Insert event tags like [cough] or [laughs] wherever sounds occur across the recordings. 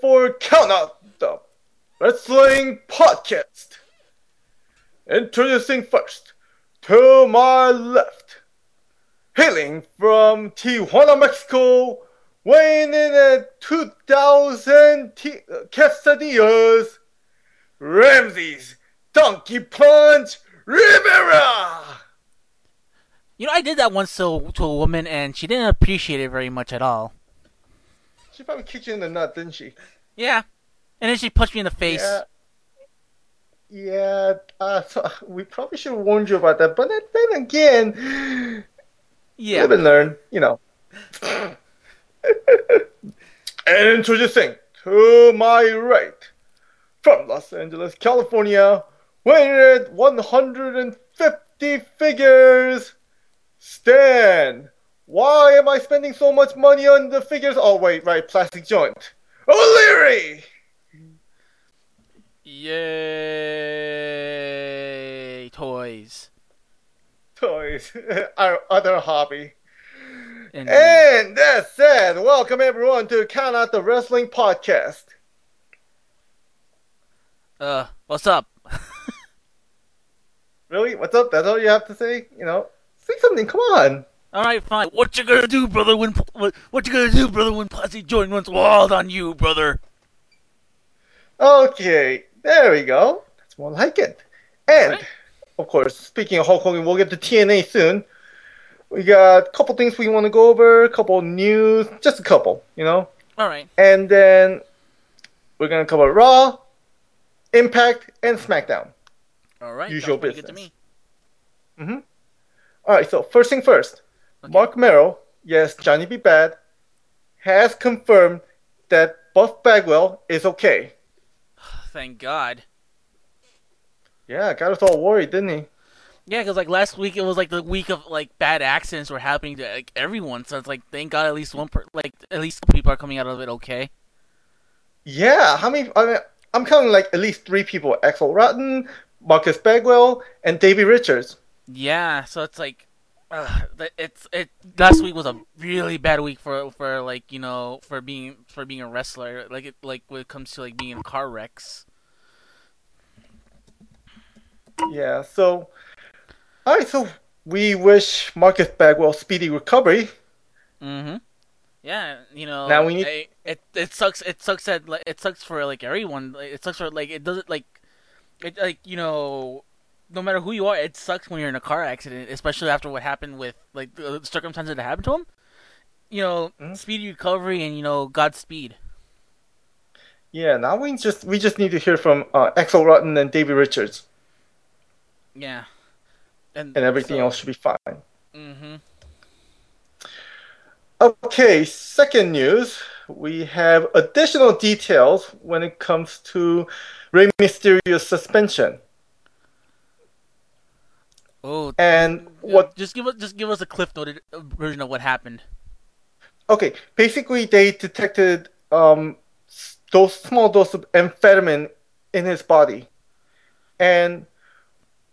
For Count Out the Wrestling Podcast. Introducing first, to my left, hailing from Tijuana, Mexico, weighing in at 2,000 t- quesadillas, Ramses Donkey Punch Rivera. You know, I did that once to, to a woman, and she didn't appreciate it very much at all. She probably kicked you in the nut, didn't she? Yeah. And then she punched me in the face. Yeah. Yeah, uh, so we probably should have warned you about that, but then, then again, Yeah. live and learn, you know. [laughs] and introducing to my right, from Los Angeles, California, weighing at 150 figures, Stan. Why am I spending so much money on the figures? Oh, wait, right, plastic joint. O'Leary! Yay! Toys. Toys, [laughs] our other hobby. And, And that said, welcome everyone to Count Out the Wrestling Podcast. uh, what's up? [laughs] Really? What's up? That's all you have to say? You know, say something. Come on. All right, fine. What you gonna do, brother? When what, what you gonna do, brother? When Posse Jordan runs wild on you, brother? Okay, there we go. That's more like it. And, Alright. of course, speaking of Hulk Hogan, we'll get to TNA soon. We got a couple things we want to go over, a couple news, just a couple, you know? All right. And then we're to cover Raw, Impact, and SmackDown. All right. Usual sounds pretty good to business. me. Mm-hmm. All right, so first thing first. Okay. Marc Mero, yes, Johnny B. Badd, has confirmed that Buff Bagwell is okay. [sighs] Thank God. Yeah, got us all worried, didn't he? Yeah, because like last week it was like the week of like bad accidents were happening to like everyone. So it's like thank God at least one per like at least some people are coming out of it okay. Yeah, how many? I mean, I'm counting like at least three people: Axl Rotten, Marcus Bagwell, and Davey Richards. Yeah, so it's like, [sighs] uh, it's it. Last week was a really bad week for for like you know for being for being a wrestler. Like it like when it comes to like being in car wrecks. Yeah, so all right, so we wish Marcus Bagwell speedy recovery. Mm-hmm. Yeah, you know. Now we need- I- it. It sucks. It sucks that like, it sucks for like everyone. It sucks for like it doesn't like, it like you know, no matter who you are, it sucks when you're in a car accident, especially after what happened with like the circumstances that happened to him. You know, Mhm. speedy recovery and you know Godspeed. Yeah, now we just we just need to hear from uh, Axl Rotten and Davey Richards, Yeah. And and everything else should be fine. Mm-hmm. Okay, second news. We have additional details when it comes to Rey Mysterio's suspension. Oh. And what Just give us just give us a cliff noted uh, version of what happened. Okay, basically they detected um those small dose of amphetamine in his body, and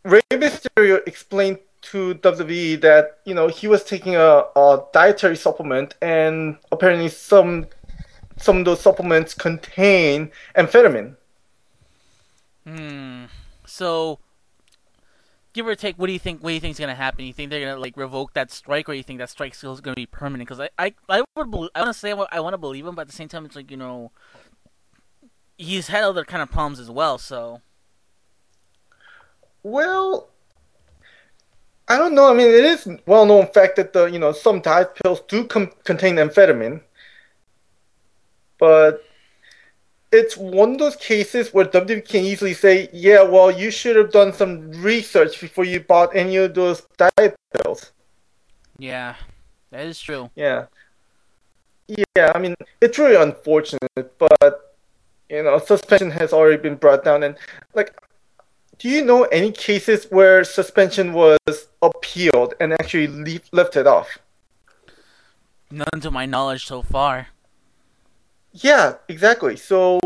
Rey Mysterio explained to WWE that you know he was taking a, a dietary supplement, and apparently some some of those supplements contain amphetamine. Hmm. So, give or take, what do you think? What do you think is gonna happen? You think they're gonna like revoke that strike, or you think that strike still is gonna be permanent? Because I, I, I would, bel I want to say I want to believe him, but at the same time, it's like you know, he's had other kind of problems as well. So, Well, I don't know. I mean, it is well known fact that the you know some diet pills do com- contain amphetamine, but it's one of those cases where WWE can easily say, "Yeah, well, you should have done some research before you bought any of those diet pills." Yeah, that is true. Yeah, yeah. I mean, it's really unfortunate, but you know, suspension has already been brought down, and like, do you know any cases where suspension was appealed and actually leave, lifted off? None to my knowledge so far. Yeah, exactly. So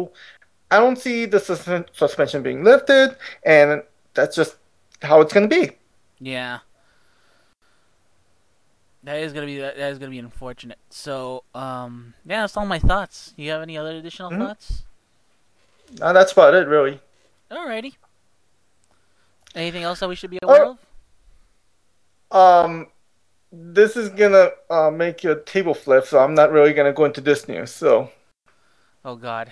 I don't see the sus- suspension being lifted, and that's just how it's going to be. Yeah. That is gonna be that is gonna be unfortunate. So, um, yeah, that's all my thoughts. You have any other additional Mhm. thoughts? Uh, that's about it, really. Alrighty. Anything else that we should be aware Oh. of? Um, this is gonna uh, make your table flip, so I'm not really gonna go into this news. So Oh God.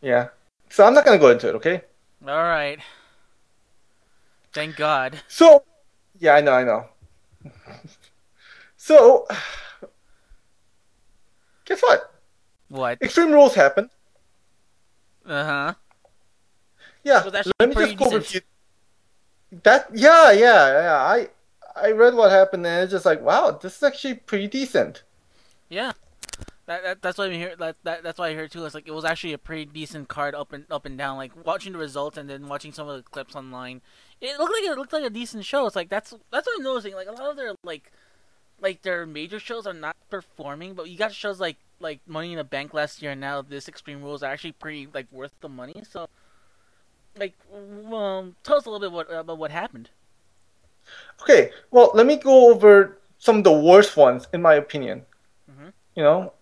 yeah, so I'm not gonna go into it. Okay. All right. Thank God. So yeah, I know, I know. [laughs] so [sighs] guess what? What? Extreme Rules happened. Uh huh. Yeah, actually let me just go over decent. That yeah, yeah, yeah. I I read what happened and it's just like, wow, this is actually pretty decent. Yeah. That, that that's what I hear. That, that that's why I heard too. It's like it was actually a pretty decent card up and up and down. Like watching the results and then watching some of the clips online, it looked like it looked like a decent show. It's like that's that's what I'm noticing. Like a lot of their like like their major shows are not performing, but you got shows like like Money in the Bank last year and now this Extreme Rules are actually pretty like worth the money. So like, um, tell us a little bit what, about what happened. Okay, well, let me go over some of the worst ones in my opinion. Mhm. You know,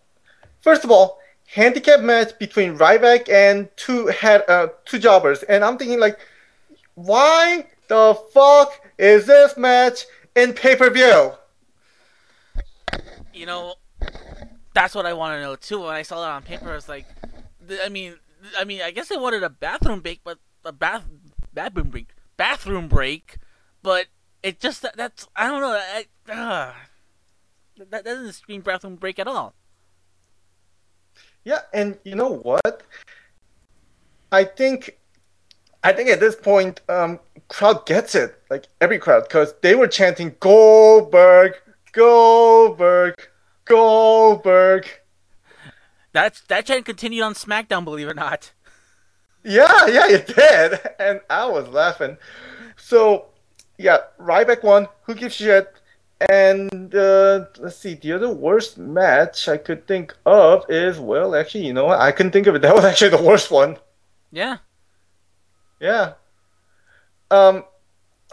first of all, handicap match between Ryback and two uh, two jobbers, and I'm thinking like, why the fuck is this match in pay per view? you know, that's what I want to know too. When I saw that on paper, I was like, I mean, I mean, I guess they wanted a bathroom break, but a bath bathroom break, bathroom break, but it just that, that's I don't know. I, uh, that, that doesn't scream bathroom break at all. Yeah, and you know what? I think, I think at this point, um, crowd gets it. Like every crowd, because they were chanting Goldberg, Goldberg, Goldberg. That's that chant continued on SmackDown, believe it or not. Yeah, yeah, it did, [laughs] and I was laughing. So, yeah, Ryback won. Who gives shit? And uh, let's see, the other worst match I could think of is well, actually, you know what? I couldn't think of it. [laughs] That was actually the worst one. Yeah, Yeah. Um,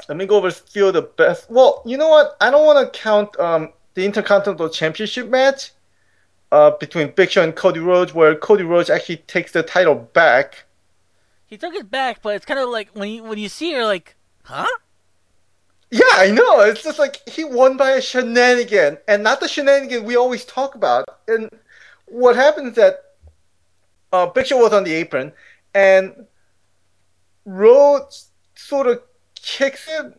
let me go over a few of the best. Well, you know what? I don't want to count um the Intercontinental Championship match uh between Big Show and Cody Rhodes, where Cody Rhodes actually takes the title back. he took it back, but it's kind of like when you when you see her, like, huh? Yeah, I know. It's just like he won by a shenanigan, and not the shenanigan we always talk about. And what happens is that uh, Show was on the apron, and Rhodes sort of kicks him,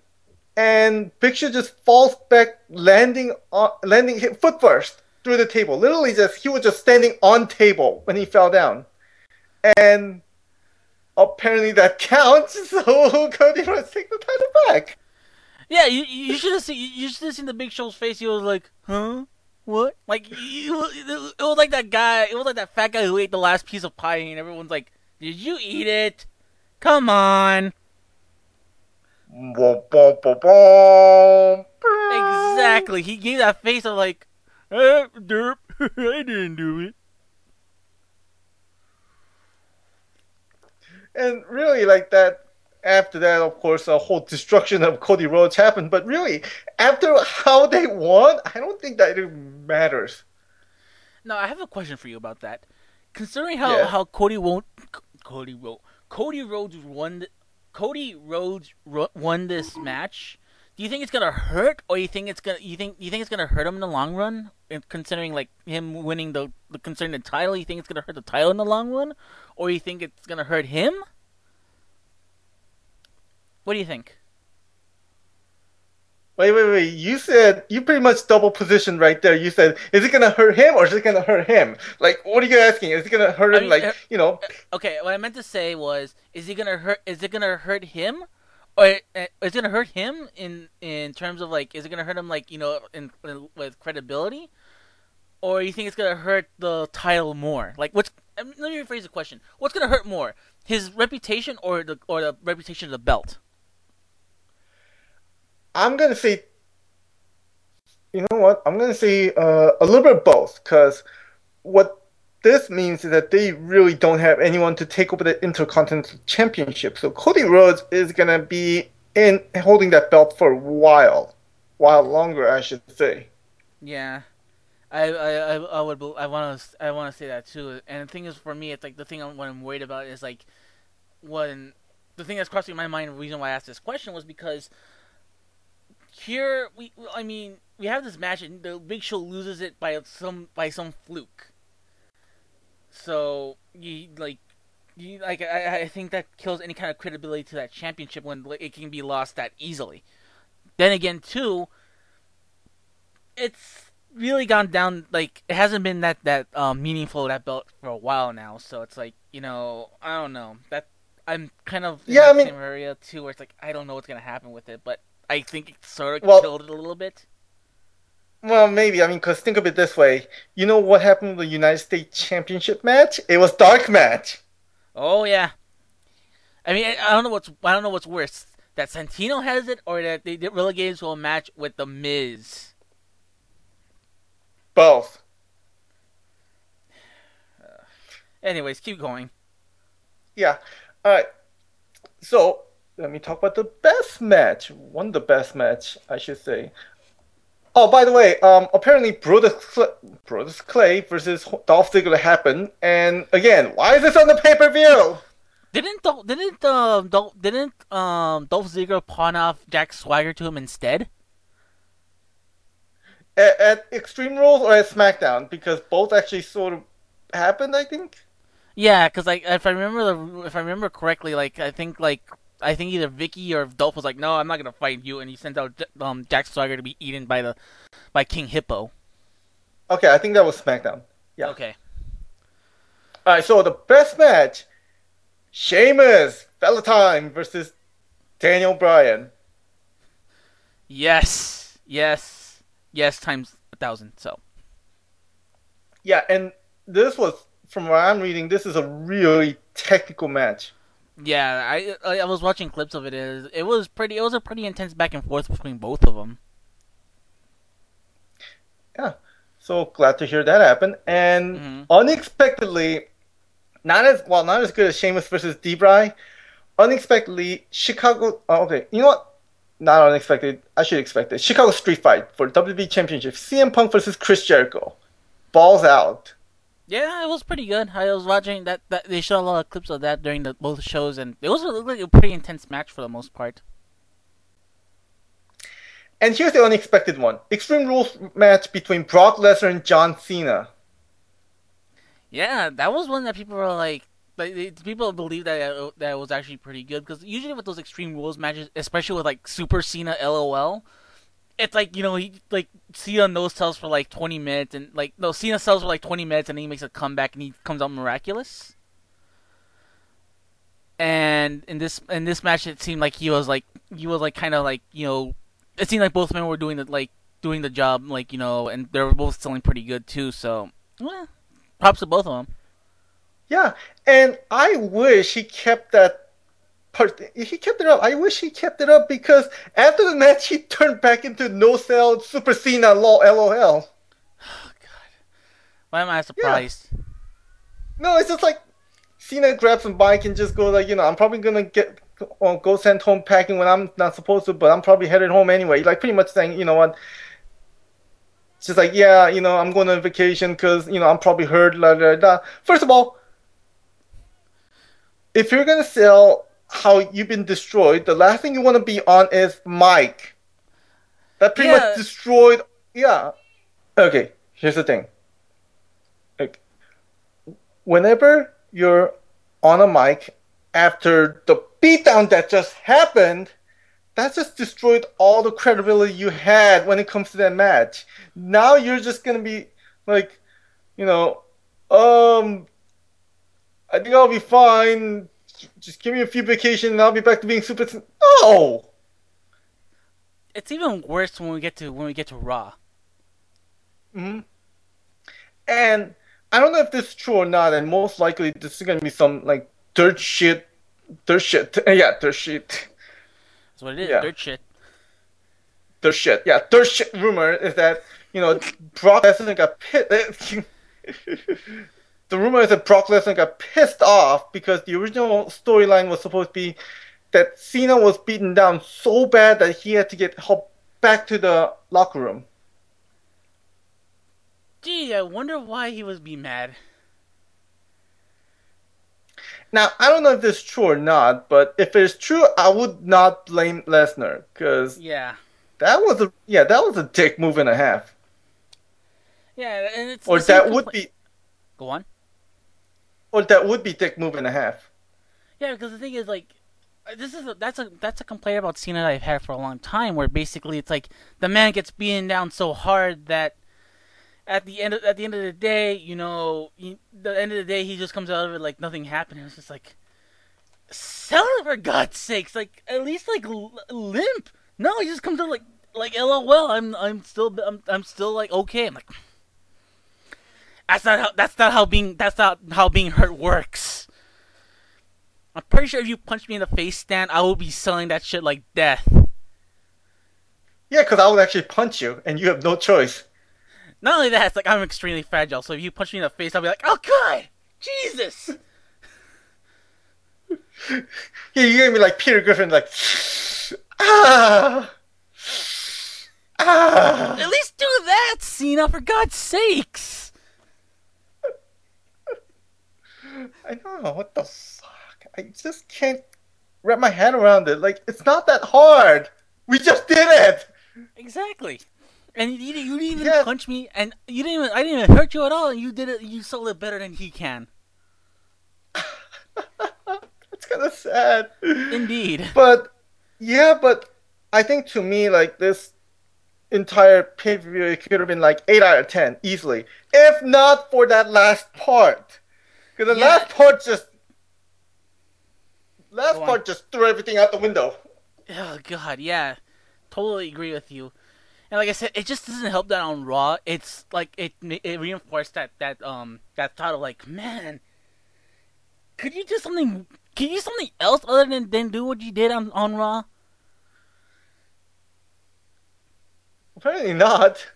and Show just falls back, landing on landing foot first through the table. Literally, just he was just standing on table when he fell down, and apparently that [laughs] counts. So [laughs] Cody Rhodes takes the title back. Yeah, you you should have seen you should have seen the Big Show's face. He was like, huh? What? Like you, it was like that guy. It was like that fat guy who ate the last piece of pie, and everyone's like, "Did you eat it? Come on!" Exactly. He gave that face of like, eh, "Derp, [laughs] I didn't do it." And really, like that. After that, of course, a whole destruction of Cody Rhodes happened. But really, after how they won, I don't think that it matters. Now I have a question for you about that. Considering how, Yeah. how Cody won't Cody Rhodes Cody Rhodes won Cody Rhodes won this match, do you think it's gonna hurt, or you think it's gonna you think you think it's gonna hurt him in the long run? Considering like him winning the, the concerning the title, you think it's gonna hurt the title in the long run, or you think it's gonna hurt him? What do you think? Wait, wait, wait. You said you pretty much double positioned right there. You said, is it gonna hurt him or is it gonna hurt him? Like, what are you asking? Is it gonna hurt I him? mean, like, uh, you know, Okay, what I meant to say was, is he gonna hurt? Is it gonna hurt him, or uh, is it gonna hurt him in in terms of like, is it gonna hurt him like you know in, in with credibility, or you think it's gonna hurt the title more? Like, what's um, let me rephrase the question: What's gonna hurt more, his reputation or the or the reputation of the belt? I'm gonna say, you know what? I'm gonna say uh, a little bit of both, because what this means is that they really don't have anyone to take over the Intercontinental Championship. So Cody Rhodes is gonna be in holding that belt for a while, while longer, I should say. Yeah. I, I, I would I want to I want to say that too. And the thing is, for me, it's like the thing I'm, what I'm worried about is like when the thing that's crossing my mind. The reason why I asked this question was because here we I mean we have this match and the Big Show loses it by some by some fluke. So you like you like I, I think that kills any kind of credibility to that championship when it can be lost that easily. Then again, too, it's really gone down like it hasn't been that that um, meaningful that belt for a while now. So it's like you know I don't know that I'm kind of in Yeah, I mean- same area too, where it's like I don't know what's gonna happen with it, but I think it sort of Well- killed it a little bit. Well, maybe. I mean, because think of it this way. You know what happened with the United States Championship match? It was dark match. Oh yeah. I mean, I don't know what's I don't know what's worse that Santino has it or that they relegated to a match with the Miz. Both. Anyways, keep going. Yeah. All right. So let me talk about the best match. One of the best match, I should say. Oh, by the way, um, apparently Brodus Clay, Brodus Clay versus Dolph Ziggler happened, and again, why is this on the pay per view? Didn't Dol- didn't um didn't um Dolph Ziggler pawn off Jack Swagger to him instead? At, at Extreme Rules or at SmackDown? Because both actually sort of happened, I think. Yeah, because like if I remember the if I remember correctly, like I think like I think either Vickie or Dolph was like, no, I'm not gonna fight you, and he sent out um Jack Swagger to be eaten by the by King Hippo. Okay, I think that was SmackDown. Yeah. Okay. All right, so the best match: Sheamus, Valentine versus Daniel Bryan. Yes. Yes. Yes. Times a thousand. So. Yeah, and this was, from what I'm reading, this is a really technical match. Yeah, I I was watching clips of it. It was, pretty. It was a pretty intense back and forth between both of them. Yeah, so glad to hear that happen. And Mhm. unexpectedly, not as well, not as good as Sheamus versus Debray. Unexpectedly, Chicago. Oh, okay, you know what? Not unexpected. I should expect it. Chicago Street Fight for WWE Championship. CM Punk versus Chris Jericho. Balls out. Yeah, it was pretty good. I was watching that. that they showed a lot of clips of that during the both shows, and it was a, looked like a pretty intense match for the most part. And here's the unexpected one: Extreme Rules match between Brock Lesnar and John Cena. Yeah, that was one that people were like, like people believe uh, that it, that was actually pretty good because usually with those Extreme Rules matches, especially with like Super Cena LOL, it's like you know he like Cena no sells for like twenty minutes and like no Cena sells for like twenty minutes and then he makes a comeback and he comes out miraculous. And in this in this match, it seemed like he was like he was like kind of like you know, it seemed like both men were doing the like doing the job like you know, and they were both selling pretty good too. So, well, props to both of them. Yeah, and I wish he kept that. He kept it up. I wish he kept it up because after the match, he turned back into no sell Super Cena. Lol, LOL. Oh, Why am I surprised? No, it's just like Cena grabs a bike and just goes like, you know, I'm probably gonna get well, go sent home packing when I'm not supposed to, but I'm probably headed home anyway. Like pretty much saying, you know what? Just like, yeah, you know, I'm going on vacation because you know I'm probably hurt. La, la, la. First of all, if you're gonna sell how you've been destroyed, the last thing you want to be on is Mike. That pretty Yeah. much destroyed. Yeah. Okay. Here's the thing. Like, whenever you're on a mic after the beatdown that just happened, that just destroyed all the credibility you had when it comes to that match. Now you're just gonna be like, you know, um, I think I'll be fine. Just give me a few vacation and I'll be back to being super. No. It's even worse when we get to when we get to Raw. hmm And I don't know if this is true or not, and most likely this is gonna be some like dirt shit, dirt shit. [laughs] Yeah, dirt shit. That's what it is. Yeah. Dirt shit. Dirt shit. Yeah, dirt shit. Rumor is that you know Brock Lesnar got pissed. The rumor is that Brock Lesnar got pissed off because the original storyline was supposed to be that Cena was beaten down so bad that he had to get help back to the locker room. Gee, I wonder why he was be mad. Now, I don't know if this is true or not, but if it's true, I would not blame Lesnar because Yeah. that was a yeah, that was a dick move and a half. Yeah, and it's Or that would be Go on. Or that would be dick move and a half. Yeah, because the thing is, like, this is a, that's a that's a complaint about Cena that I've had for a long time, where basically it's like the man gets beaten down so hard that at the end of, at the end of the day, you know, he, the end of the day, he just comes out of it like nothing happened. It's just like, sell it for God's sakes, like at least like limp. No, he just comes out like like LOL. I'm I'm still I'm I'm still like okay. I'm like. That's not how. That's not how being. That's not how being hurt works. I'm pretty sure if you punch me in the face, Stan, I will be selling that shit like death. Yeah, because I would actually punch you, and you have no choice. Not only that, it's like I'm extremely fragile. So if you punch me in the face, I'll be like, "Oh God, Jesus!" [laughs] Yeah, you gave me like Peter Griffin, like ah ah. At least do that, Cena, for God's sakes. I know what the fuck. I just can't wrap my head around it. Like it's not that hard. We just did it. Exactly. And you, you, didn't even Yeah. punch me, and you didn't even. I didn't even hurt you at all, and you did it. You sold it better than he can. [laughs] That's kind of sad. Indeed. But yeah, but I think to me, like this entire pay per view, it could have been like eight out of ten easily, if not for that last part. Because the Yeah. last part just last Go on. part just threw everything out the window. Oh God, yeah, totally agree with you. And like I said, it just doesn't help that on Raw. It's like it it reinforced that that um that thought of like, man, could you do something? Can you do something else other than than do what you did on on Raw? Apparently not.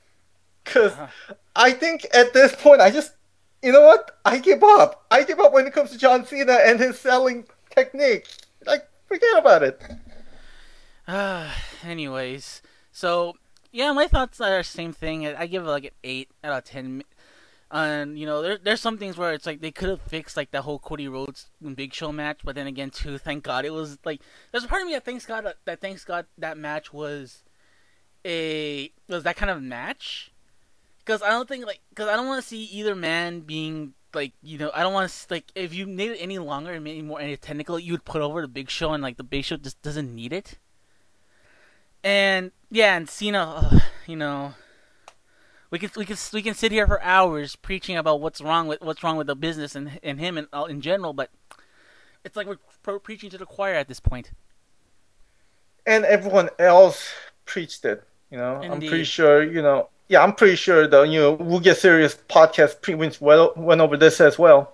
Because Uh-huh. I think at this point, I just, you know what? I give up. I give up when it comes to John Cena and his selling technique. Like, forget about it. Ah, [sighs] anyways, so yeah, my thoughts are the same thing. I give it like an eight out of ten. And you know, there there's some things where it's like they could have fixed like the whole Cody Rhodes Big Show match, but then again, too, thank God it was like there's a part of me that thanks God that thanks God that match was a was that kind of match because I don't think like because I don't want to see either man being like you know I don't want to like if you made it any longer and made it more any technical, you would put over the Big Show and like the Big Show just doesn't need it. And yeah, and Cena, ugh, you know, we can we can we can sit here for hours preaching about what's wrong with what's wrong with the business and and him and uh, in general, but it's like we're pro- preaching to the choir at this point. And everyone else preached it. You know, I'm pretty sure, you know, yeah, I'm pretty sure the, you know, We'll Get Serious podcast well, went over this as well.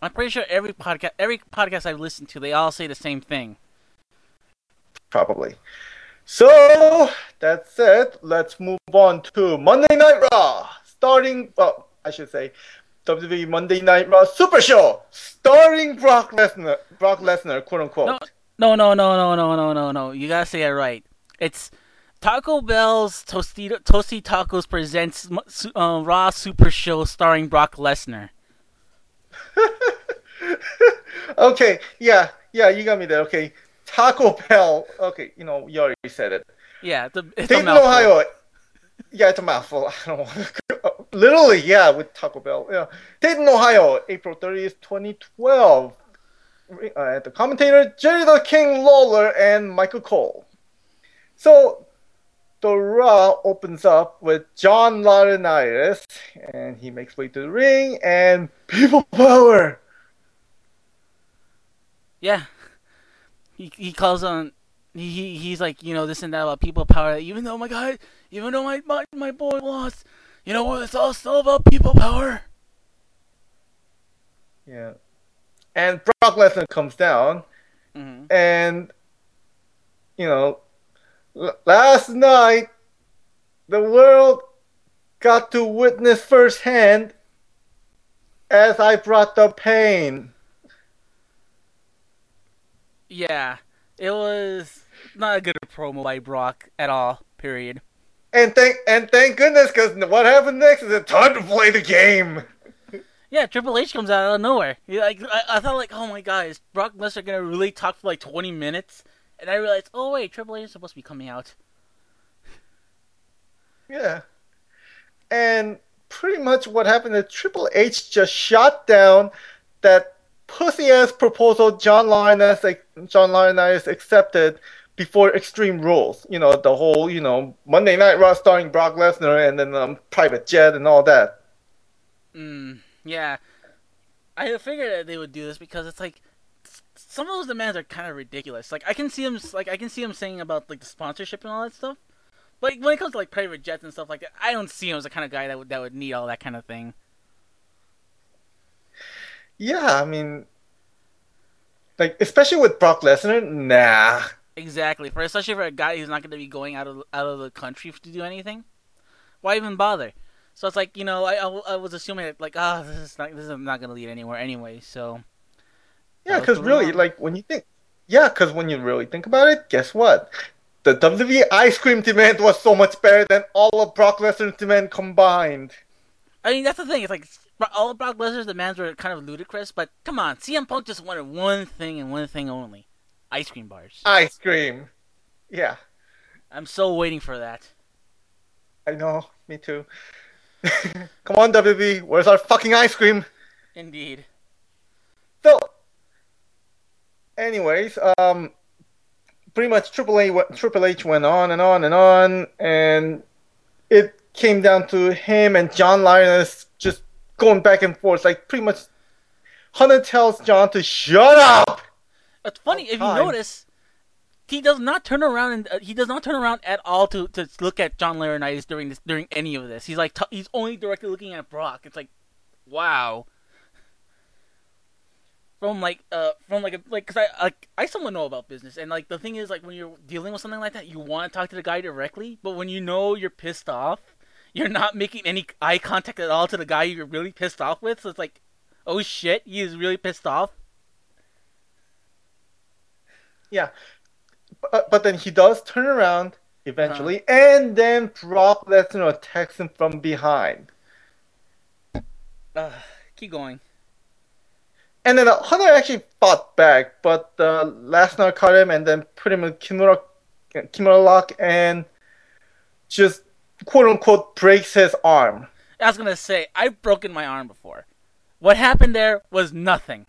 I'm pretty sure every podcast every podcast I've listened to, they all say the same thing. Probably. So, that's it. Let's move on to Monday Night Raw. Starting, well, I should say, WWE Monday Night Raw Super Show. Starring Brock Lesnar, Brock Lesnar, quote unquote. No, no, no, no, no, no, no, no, no. You gotta say it right. It's Taco Bell's Tostito, Toasty Tacos presents uh, Raw Super Show starring Brock Lesnar. [laughs] okay, yeah, yeah, you got me there. Okay, Taco Bell. Okay, you know, you already said it. Yeah, it's a, it's Dayton, mouthful. Ohio. Yeah, it's a mouthful. [laughs] I don't want Literally, yeah, with Taco Bell. Yeah. Dayton, Ohio, April 30th, 2012. Uh, the commentator, Jerry the King Lawler and Michael Cole. So the Raw opens up with John Laurinaitis, and he makes way to the ring, and people [laughs] power. Yeah, he he calls on. He he's like you know this and that about people power. Even though my guy, even though my my, my boy lost, you know what? It's all still about people power. Yeah, and Brock Lesnar comes down, hmm and you know, last night the world got to witness firsthand as I brought the pain. Yeah, it was not a good promo by Brock at all. Period. And thank and thank goodness, because what happened next is it's time to play the game. [laughs] Yeah, Triple H comes out of nowhere. He, like I, I thought, like, oh my god, is Brock Lesnar gonna really talk for like twenty minutes? And I realized, oh wait, Triple H is supposed to be coming out. Yeah. And pretty much what happened is Triple H just shot down that pussy ass proposal John Laurinaitis John Laurinaitis accepted before Extreme Rules. You know, the whole, you know, Monday Night Raw starring Brock Lesnar and then um, private jet and all that. Mm, yeah. I figured that they would do this because it's like some of those demands are kind of ridiculous. Like I can see him, like I can see him saying about like the sponsorship and all that stuff. But like, when it comes to like private jets and stuff like that, I don't see him as the kind of guy that would that would need all that kind of thing. Yeah, I mean like especially with Brock Lesnar, nah. Exactly. For especially for a guy who's not going to be going out of out of the country to do anything, why even bother? So it's like you know, I, I, I was assuming that like ah, this is not this is not going to lead anywhere anyway. So Yeah, because really, on. like when you think, yeah, because when you really think about it, guess what? The WWE ice cream demand was so much better than all of Brock Lesnar's demand combined. I mean that's the thing. It's like all of Brock Lesnar's demands were kind of ludicrous, but come on, CM Punk just wanted one thing and one thing only: ice cream bars. Ice cream. Yeah, I'm so waiting for that. I know. Me too. [laughs] Come on, WWE, where's our fucking ice cream? Indeed. So, anyways, um, pretty much Triple H, went- Triple H went on and on and on, and it came down to him and John Linus just going back and forth. Like pretty much, Hunter tells John to shut up. It's funny if you notice, he does not turn around and uh, he does not turn around at all to, to look at John Laurinaitis during this during any of this. He's like t- he's only directly looking at Brock. It's like, wow. From like uh from like a, like cause I like I somewhat know about business and like the thing is like when you're dealing with something like that you want to talk to the guy directly but when you know you're pissed off you're not making any eye contact at all to the guy you're really pissed off with so it's like oh shit he is really pissed off. Yeah, but, but then he does turn around eventually, and then drop Brock Lesnar attacks him from behind. uh, keep going And then uh, Hunter actually fought back, but uh, Lesnar caught him and then put him in Kimura, Kimura lock and just quote unquote breaks his arm. I was gonna say I've broken my arm before. What happened there was nothing.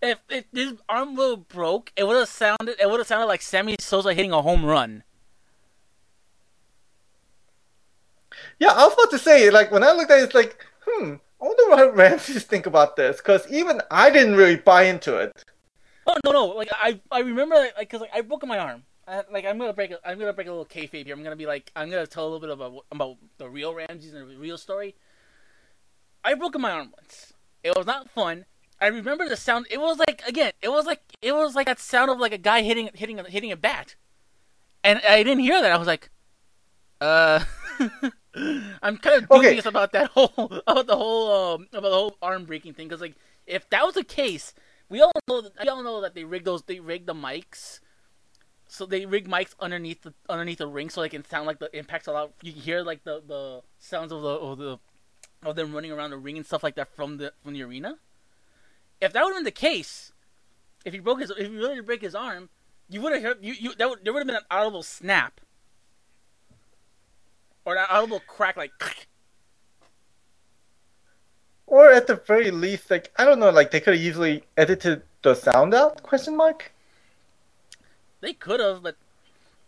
If if his arm would have broke, it would have sounded it would have sounded like Sammy Sosa hitting a home run. Yeah, I was about to say, like, when I looked at it, it's like, hmm, I wonder what Ramses think about this, because even I didn't really buy into it. Oh no no! Like I I remember like because like I broke my arm. I, like I'm gonna break a, I'm gonna break a little kayfabe here. I'm gonna be like I'm gonna tell a little bit about about the real Ramses and the real story. I broke my arm once. It was not fun. I remember the sound. It was like again. It was like it was like that sound of like a guy hitting hitting hitting a bat, and I didn't hear that. I was like, uh. [laughs] I'm kind of Okay. dubious about that [laughs] whole about the whole um, about the whole arm breaking thing because like if that was the case, we all know that we all know that they rig those they rig the mics, so they rig mics underneath the underneath the ring so they can sound like the impacts a lot. You can hear like the, the sounds of the of the of them running around the ring and stuff like that from the from the arena. If that would have been the case, if he broke his if he really did break his arm, you would have heard you, you that would, there would have been an audible snap or an audible crack like. [laughs] Or at the very least, like, I don't know, like, they could have easily edited the sound out, question mark? They could have, but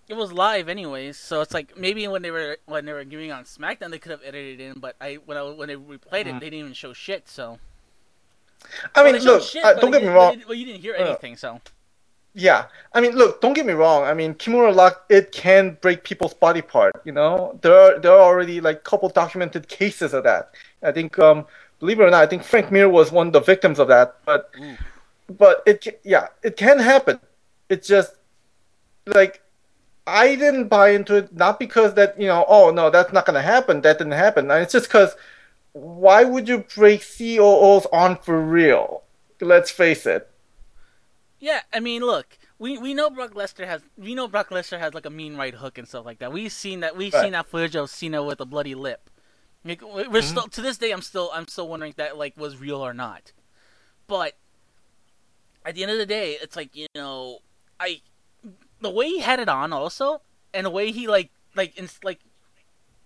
it was live anyways, so it's like maybe when they were when they were giving on SmackDown, they could have edited it in. But I when I when they replayed it, Mm. they didn't even show shit. So I mean, showed look, shit, uh, don't get me wrong. Well, you didn't hear Uh, anything, so Yeah, I mean, look, don't get me wrong. I mean, Kimura Lock it can break people's body part. You know, there are there are already like a couple documented cases of that. I think, um, believe it or not, I think Frank Mir was one of the victims of that. But Ooh. but it yeah, it can happen. It's just like I didn't buy into it not because that you know oh no that's not gonna happen that didn't happen. And It's just because why would you break COOs on for real? Let's face it. Yeah. I mean, look, we we know Brock Lesnar has we know Brock Lesnar has like a mean right hook and stuff like that. We've seen that. We've Right. seen that footage of Cena with a bloody lip. Like, we- Mm-hmm. we're still to this day. I'm still I'm still wondering if that like was real or not. But at the end of the day, it's like you know, I the way he had it on also, and the way he like like in, like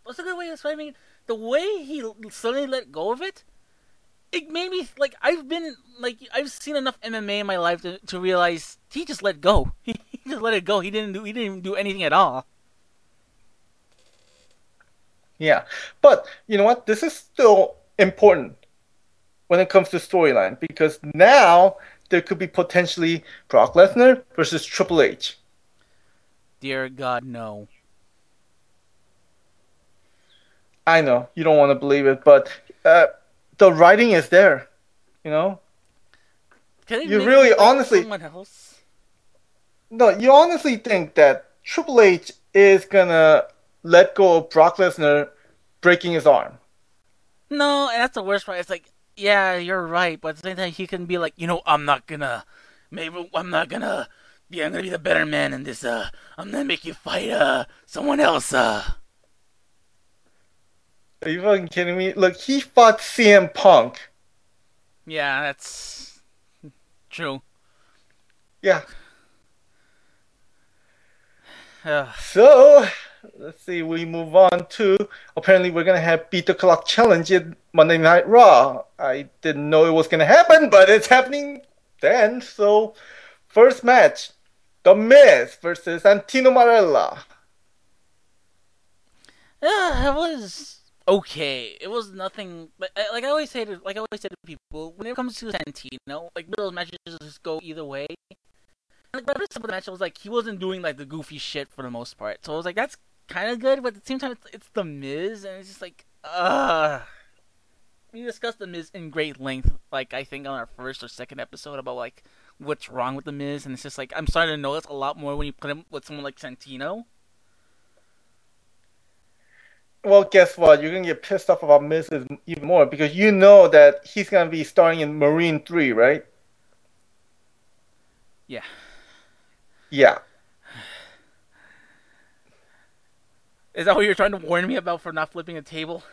what's a good way of describing it? The way he suddenly let go of it, it made me like I've been like I've seen enough MMA in my life to, to realize he just let go. [laughs] He, just let it go. He didn't do he didn't even do anything at all. Yeah, but you know what? This is still important when it comes to storyline because now there could be potentially Brock Lesnar versus Triple H. Dear God, no. I know you don't want to believe it, but uh, the writing is there. You know, Can You really honestly- someone else? no, you honestly think that Triple H is gonna let go of Brock Lesnar breaking his arm? No, and that's the worst part. It's like, yeah, you're right, but at the same time, he can be like, you know, I'm not gonna, maybe I'm not gonna, yeah, I'm gonna be the better man in this. Uh, I'm gonna make you fight uh someone else. Uh, Are you fucking kidding me? Look, he fought CM Punk. yeah, that's true. Yeah. [sighs] Ugh. So let's see. We move on to apparently we're gonna have beat the clock challenge in Monday Night Raw. I didn't know it was gonna happen, but it's happening then. So first match, The Miz versus Santino Marella. [sighs] Yeah, it was okay. It was nothing. But uh, like I always say to like I always say to people, when it comes to Santino, like those matches just go either way. Like the rest of the match, I was like he wasn't doing like the goofy shit for the most part. So I was like, that's kind of good, but at the same time, it's, it's the Miz, and it's just like, uh We discussed the Miz in great length, like I think on our first or second episode about like what's wrong with the Miz, and it's just like I'm starting to notice a lot more when you put him with someone like Santino. Well, guess what? You're gonna get pissed off about Miz even more because you know that he's gonna be starring in Marine Three, right? Yeah. Yeah. Is that what you're trying to warn me about for not flipping a table?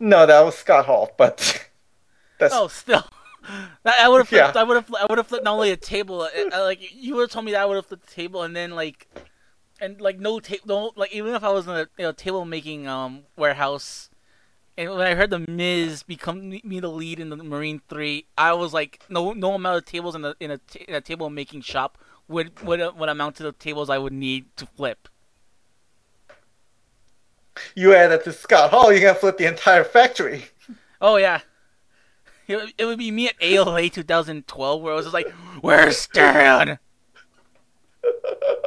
No, that was Scott Hall, but [laughs] that's Oh, still. [laughs] I would have flipped. Yeah. I would have. I would have flipped not only a table. uh, like you would have told me that I would have flipped the table, and then like, and like no table. No, like even if I was in a you know, table making um warehouse, and when I heard the Miz become me the lead in the Marine Three, I was like, no, no amount of tables in a in a, in a table making shop would would would amount to the tables I would need to flip. you add that to Scott Hall, you're gonna flip the entire factory. [laughs] Oh yeah. It would- it would be me at ALA 2012 where I was just like, "Where's Stan?" [laughs]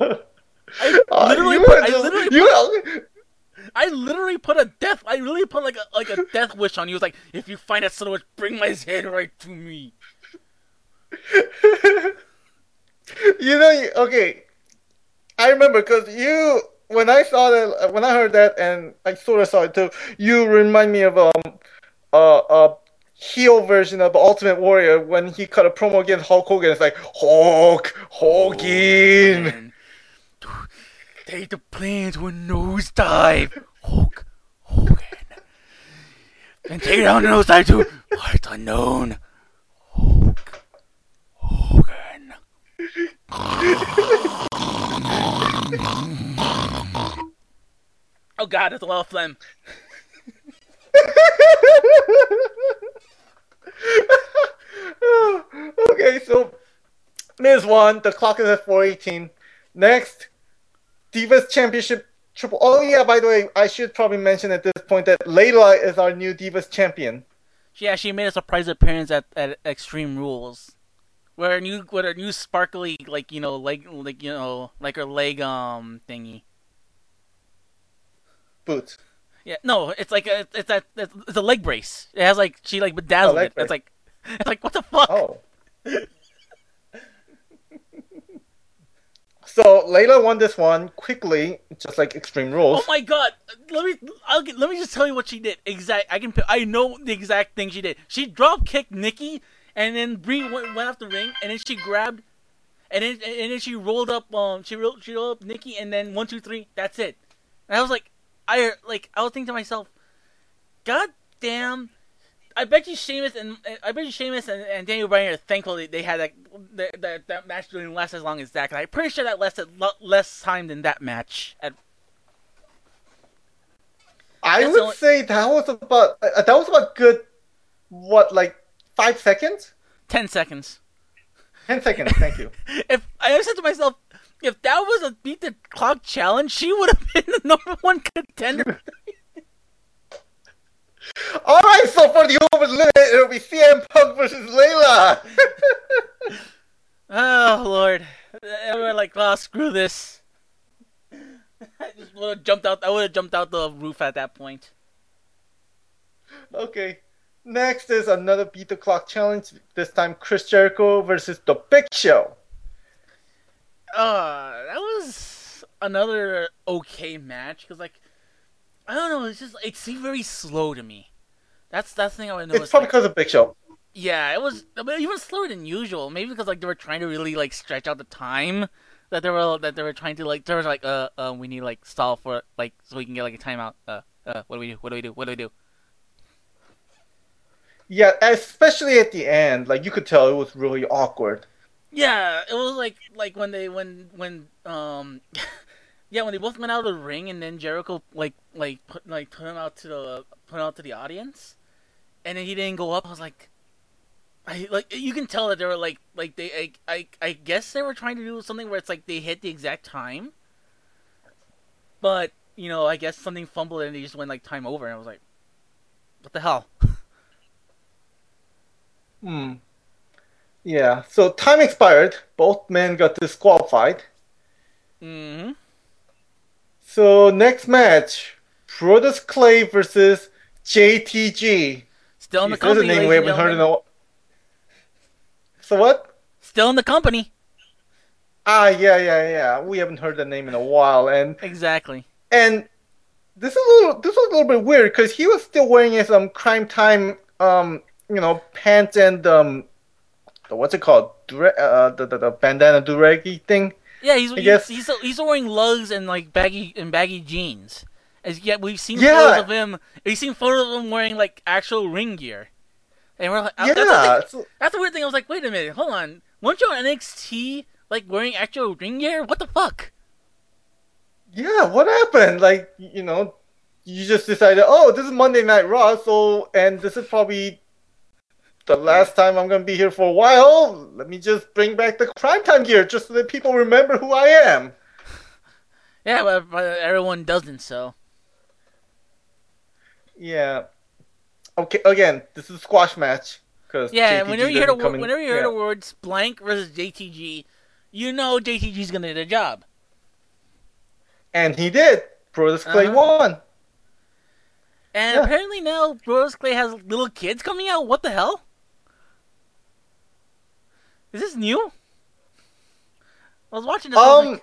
[laughs] Uh, literally you put- were I just- literally you I literally put a death. I really put like a like a death wish on you. It was like, if you find that son of a bitch, bring my head right to me. [laughs] you know, okay. I remember because you, when I saw that, when I heard that, and I sort of saw it too. You remind me of um, uh, a heel version of Ultimate Warrior when he cut a promo against Hulk Hogan. It's like Hulk Hogan. And take the plane to a nosedive, Hulk Hogan, and take it down the nosedive to parts unknown, Hulk Hogan. Oh God, that's a lot of phlegm. okay, so Miz won. The clock is at 418. Next, Divas Championship Triple. Oh yeah, by the way, I should probably mention at this point that Layla is our new Divas champion. She actually made a surprise appearance at, at Extreme Rules, where her new with her new sparkly like you know leg like you know like her leg um thingy. Boots. Yeah, no, it's like a, it's a it's a leg brace. It has like she like bedazzled Oh, it. brace. It's like [laughs] it's like what the fuck? Oh. So Layla won this one quickly, just like Extreme Rules. Oh my god! Let me I'll get, let me just tell you what she did. Exact. I can I know the exact thing she did. She drop kicked Nikki, and then Brie went, went off the ring, and then she grabbed, and then and then she rolled up. Um, she rolled she rolled up Nikki, and then one two three. That's it. And I was like, I like I was thinking to myself, God damn. I bet you Sheamus and I bet you Sheamus and, and Daniel Bryan are thankful they, they had that, that that that match didn't last as long as that. I'm pretty sure that lasted lo- less time than that match at I would only- say that was about uh, that was about good. What like five seconds? ten seconds. Ten seconds. Thank you. [laughs] if I said to myself, if that was a beat the clock challenge, she would have [laughs] been the number one contender. [laughs] All right. So for the open limit, it'll be CM Punk versus Layla. [laughs] oh lord, everyone like, oh screw this. [laughs] I just would have jumped out. I would have jumped out the roof at that point. okay. Next is another beat the clock challenge. This time Chris Jericho versus The Big Show. Uh, that was another okay match because like, I don't know. It's just it seemed very slow to me. That's that's the thing I would notice. It's probably like- because of Big Show. Yeah, it was I mean, even slower than usual. Maybe because like they were trying to really like stretch out the time that they were that they were trying to like they were like uh uh we need like stall for like so we can get like a timeout. Uh uh what do we do? What do we do? What do we do? Yeah, especially at the end, like you could tell it was really awkward. Yeah, it was like like when they when when um [laughs] yeah when they both went out of the ring and then Jericho like like put like put him out to the put him out to the audience, and then he didn't go up. I was like. I like you can tell that they were like like they I, I I guess they were trying to do something where it's like they hit the exact time, but you know I guess something fumbled and they just went like time over and I was like, what the hell? [laughs] Hmm. Yeah. So time expired. Both men got disqualified. Mm-hmm. So next match, Brodus Clay versus JTG. Still in the Jeez, company. name we haven't heard in a. So what? Still in the company. Ah, yeah, yeah, yeah. We haven't heard the name in a while, and Exactly. and this is a little this was a little bit weird because he was still wearing his um crime time um you know pants and um what's it called Dura- uh, the, the the bandana duragi thing. Yeah, he's he's, he's he's wearing lugs and like baggy and baggy jeans. As yet we've seen Yeah. photos of him. We've seen photos of him wearing like actual ring gear. And we're like, yeah, that's, the thing- that's the weird thing. I was like, wait a minute, hold on. Weren't you on NXT like wearing actual ring gear? What the fuck? yeah. What happened? Like you know, you just decided, oh, this is Monday Night Raw, so and this is probably the last time I'm gonna be here for a while. Let me just bring back the crime time gear just so that people remember who I am. [laughs] Yeah, but, everyone doesn't. So Yeah. Okay. Again, this is a squash match. Cause yeah, JTG whenever you hear the in- whenever you hear yeah. the words blank versus JTG, you know JTG's gonna do the job. and he did. Brodus Clay Uh-huh. won. And Yeah. apparently now Brodus Clay has little kids coming out. What the hell? Is this new? I was watching this. Um, like,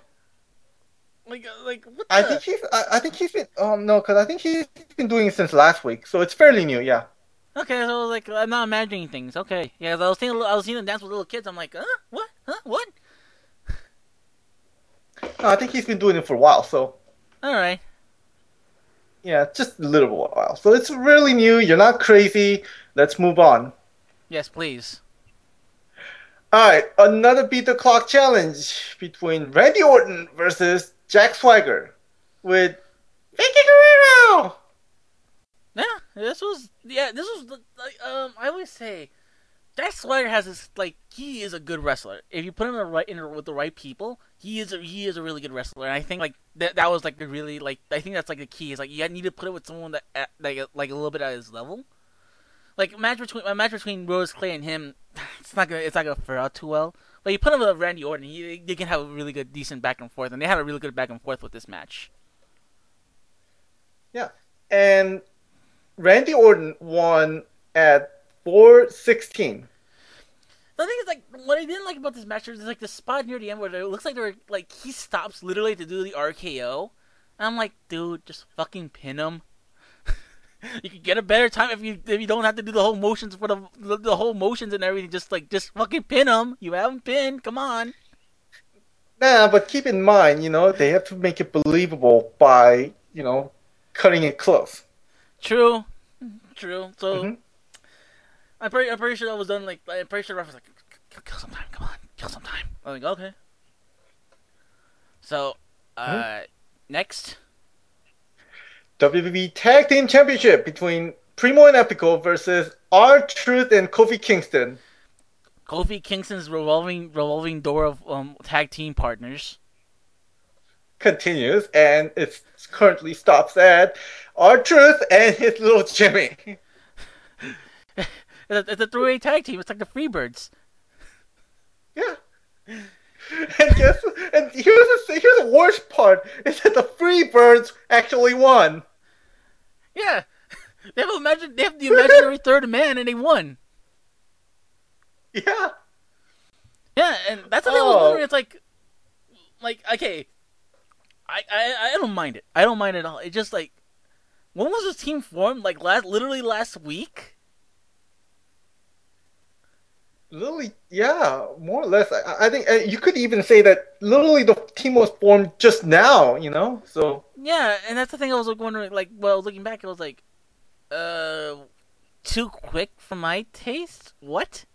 like, uh, like what I think he's. I, I think he's been. Um, no, because I think he's been doing it since last week, so it's fairly new. Yeah. Okay, so I was like, I'm not imagining things. Okay, yeah, I was seeing, I was seeing them dance with little kids. I'm like, huh, what, huh, what? No, I think he's been doing it for a while. So All right. yeah, just a little while. So it's really new. You're not crazy. Let's move on. Yes, please. All right, another beat the clock challenge between Randy Orton versus Jack Swagger with Vickie Guerrero. Yeah, this was yeah, this was like um I always say Jack Swagger has this like he is a good wrestler. If you put him in the right in with the right people, he is a, he is a really good wrestler. And I think like that that was like the really like I think that's like the key is like you need to put it with someone that at, like like a little bit at his level. Like a match between a match between Brodus Clay and him, [sighs] it's not gonna it's not gonna fare out too well. But you put him with Randy Orton, you, they can have a really good decent back and forth, and they had a really good back and forth with this match. Yeah, and Randy Orton won at four sixteen. The thing is, like, what I didn't like about this match is like the spot near the end where it looks like they're like he stops literally to do the RKO, and I'm like, dude, just fucking pin him. You could get a better time if you if you don't have to do the whole motions for the the, the whole motions and everything. Just like just fucking pin them. You haven't pinned. Come on. Nah, but keep in mind, you know, they have to make it believable by you know cutting it close. True, true. So mm-hmm. I'm pretty, I'm pretty sure that was done. Like I'm pretty sure the ref was like, kill some time. Come on, kill some time. I'm like, okay. So, uh, mm-hmm. next. WWE Tag Team Championship between Primo and Epico versus R-Truth and Kofi Kingston. Kofi Kingston's revolving revolving door of um, tag team partners continues, and it currently stops at R-Truth and his little Jimmy. [laughs] it's, a, it's a three-way tag team. It's like the Freebirds. Yeah. And guess, and here's the here's the worst part is that the Freebirds actually won. Yeah, they have imagine they have the imaginary third man and they won. Yeah. Yeah, and that's what oh. I was wondering. It's like, like okay, I, I I don't mind it. I don't mind it at all. It's just like, when was this team formed? Like last, literally last week. Literally, yeah, more or less. I, I think uh, you could even say that literally the team was formed just now. You know, so yeah, and that's the thing I was like wondering. Like, well, looking back, it was like, uh, too quick for my taste. What?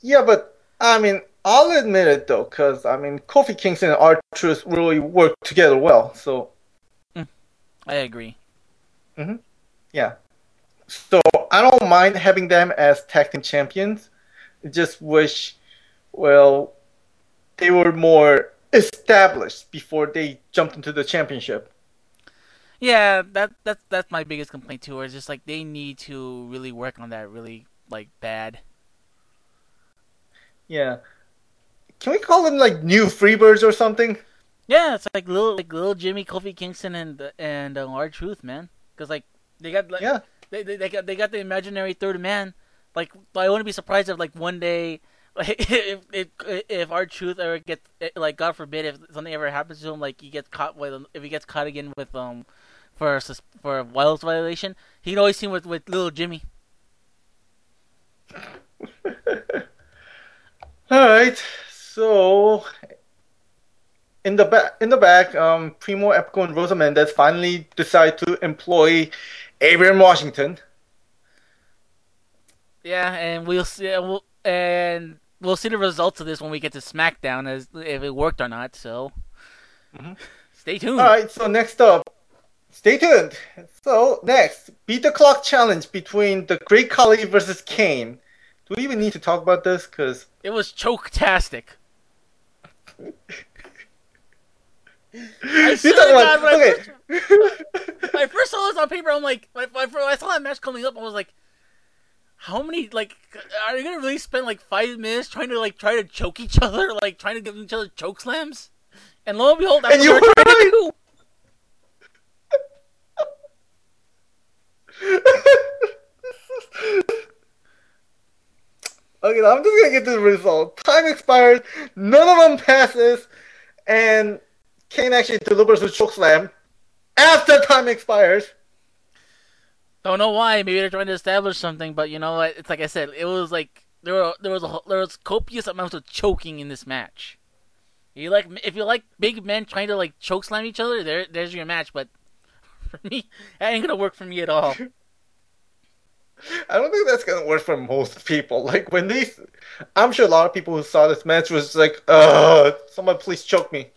Yeah, but I mean, I'll admit it though, because I mean, Kofi Kingston and R-Truth really work together well. So, mm, I agree. hmm Yeah. So I don't mind having them as tag team champions. I just wish, well, they were more established before they jumped into the championship. Yeah, that that's that's my biggest complaint too. Is just like they need to really work on that really like bad. Yeah. Can we call them like new Freebirds or something? Yeah, it's like little like little Jimmy, Kofi Kingston, and and uh, R-Truth, man. Because like they got like yeah they, they, they got they got the imaginary third man. Like I wouldn't be surprised if like one day like [laughs] if if if R-Truth ever gets like God forbid if something ever happens to him like he gets caught with if he gets caught again with um for for a Wellness violation he can always see him with with little Jimmy. [laughs] All right, so in the back, in the back, um, Primo, Epico, and Rosa Mendes finally decide to employ Abraham Washington. Yeah, and we'll see. We'll, and we'll see the results of this when we get to SmackDown, as if it worked or not. So, mm-hmm. stay tuned. All right. So next up, stay tuned. So next, beat the clock challenge between the Great Khali versus Kane. Do we even need to talk about this? Because it was choke-tastic. [laughs] I [laughs] when, okay. I first, when I first saw this on paper, I'm like, when I saw that match coming up, I was like, how many like are you gonna really spend like five minutes trying to like try to choke each other, like trying to give each other choke slams? And lo and behold, that's and what we're trying right. to do. [laughs] Okay, I'm just gonna get the result. Time expires, none of them passes, and Kane actually delivers a chokeslam after time expires. Don't know why. Maybe they're trying to establish something, but you know what? It's like I said. It was like there were there was a there was copious amounts of choking in this match. You like if you like big men trying to like choke slam each other, there there's your match. But [laughs] for me, that ain't gonna work for me at all. [laughs] I don't think that's gonna work for most people. Like when these, I'm sure a lot of people who saw this match was like, "Uh, someone please choke me."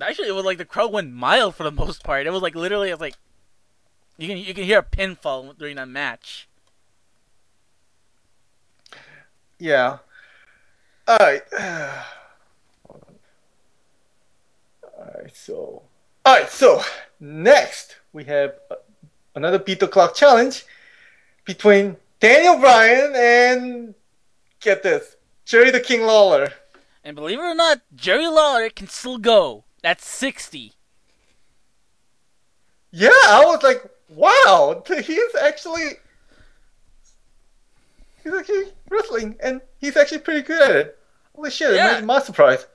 Actually, it was like the crowd went mild for the [laughs] most part. It was like literally, it was like, You can you can hear a pinfall during that match. Yeah. All right. [sighs] All right. So. All right. So next we have uh, another beat the clock challenge between Daniel Bryan and get this Jerry the King Lawler. And believe it or not, Jerry Lawler can still go. That's sixty. Yeah, I was like, wow, he's actually he's actually wrestling, and he's actually pretty good at it. Holy shit! Yeah. Yeah. my surprise.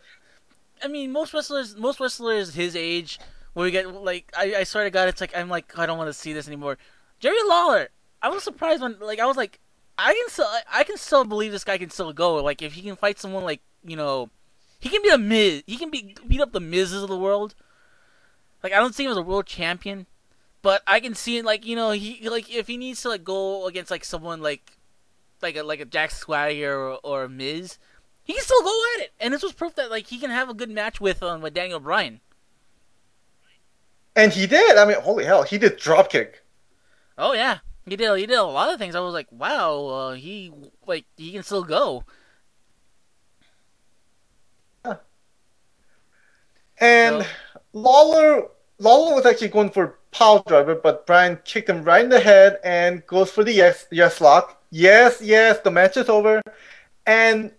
I mean, most wrestlers, most wrestlers his age, where we get like, I, I swear to God, it's like I'm like I don't want to see this anymore. Jerry Lawler, I was surprised when like I was like, I can still, I can still believe this guy can still go. Like if he can fight someone like you know, he can be a Miz, he can be beat up the Mizes of the world. Like I don't see him as a world champion, but I can see it like you know he like if he needs to like go against like someone like like a like a Jack Swagger or, or a Miz, he can still go at it. And this was proof that like he can have a good match with um, with Daniel Bryan. And he did. I mean, holy hell, he did dropkick. Oh yeah, he did. He did a lot of things. I was like, wow, uh, he like he can still go. And So- Lawler Lawler was actually going for power driver, but Bryan kicked him right in the head and goes for the yes yes lock. Yes, yes, the match is over. And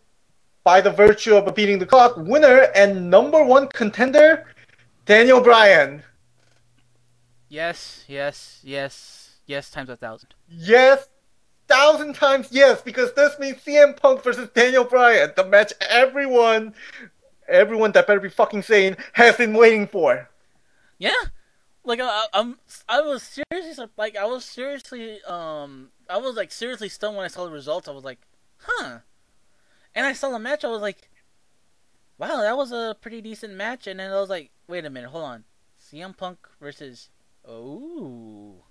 by the virtue of beating the clock, winner and number one contender, Daniel Bryan. Yes, yes, yes, yes, times a thousand. Yes, thousand times yes, because this means CM Punk versus Daniel Bryan, the match everyone, everyone that better be fucking sane has been waiting for. Yeah, like I, I'm, I was seriously like I was seriously um I was like seriously stunned when I saw the results. I was like, huh, and I saw the match. I was like, wow, that was a pretty decent match. And then I was like, wait a minute, hold on, CM Punk versus oh.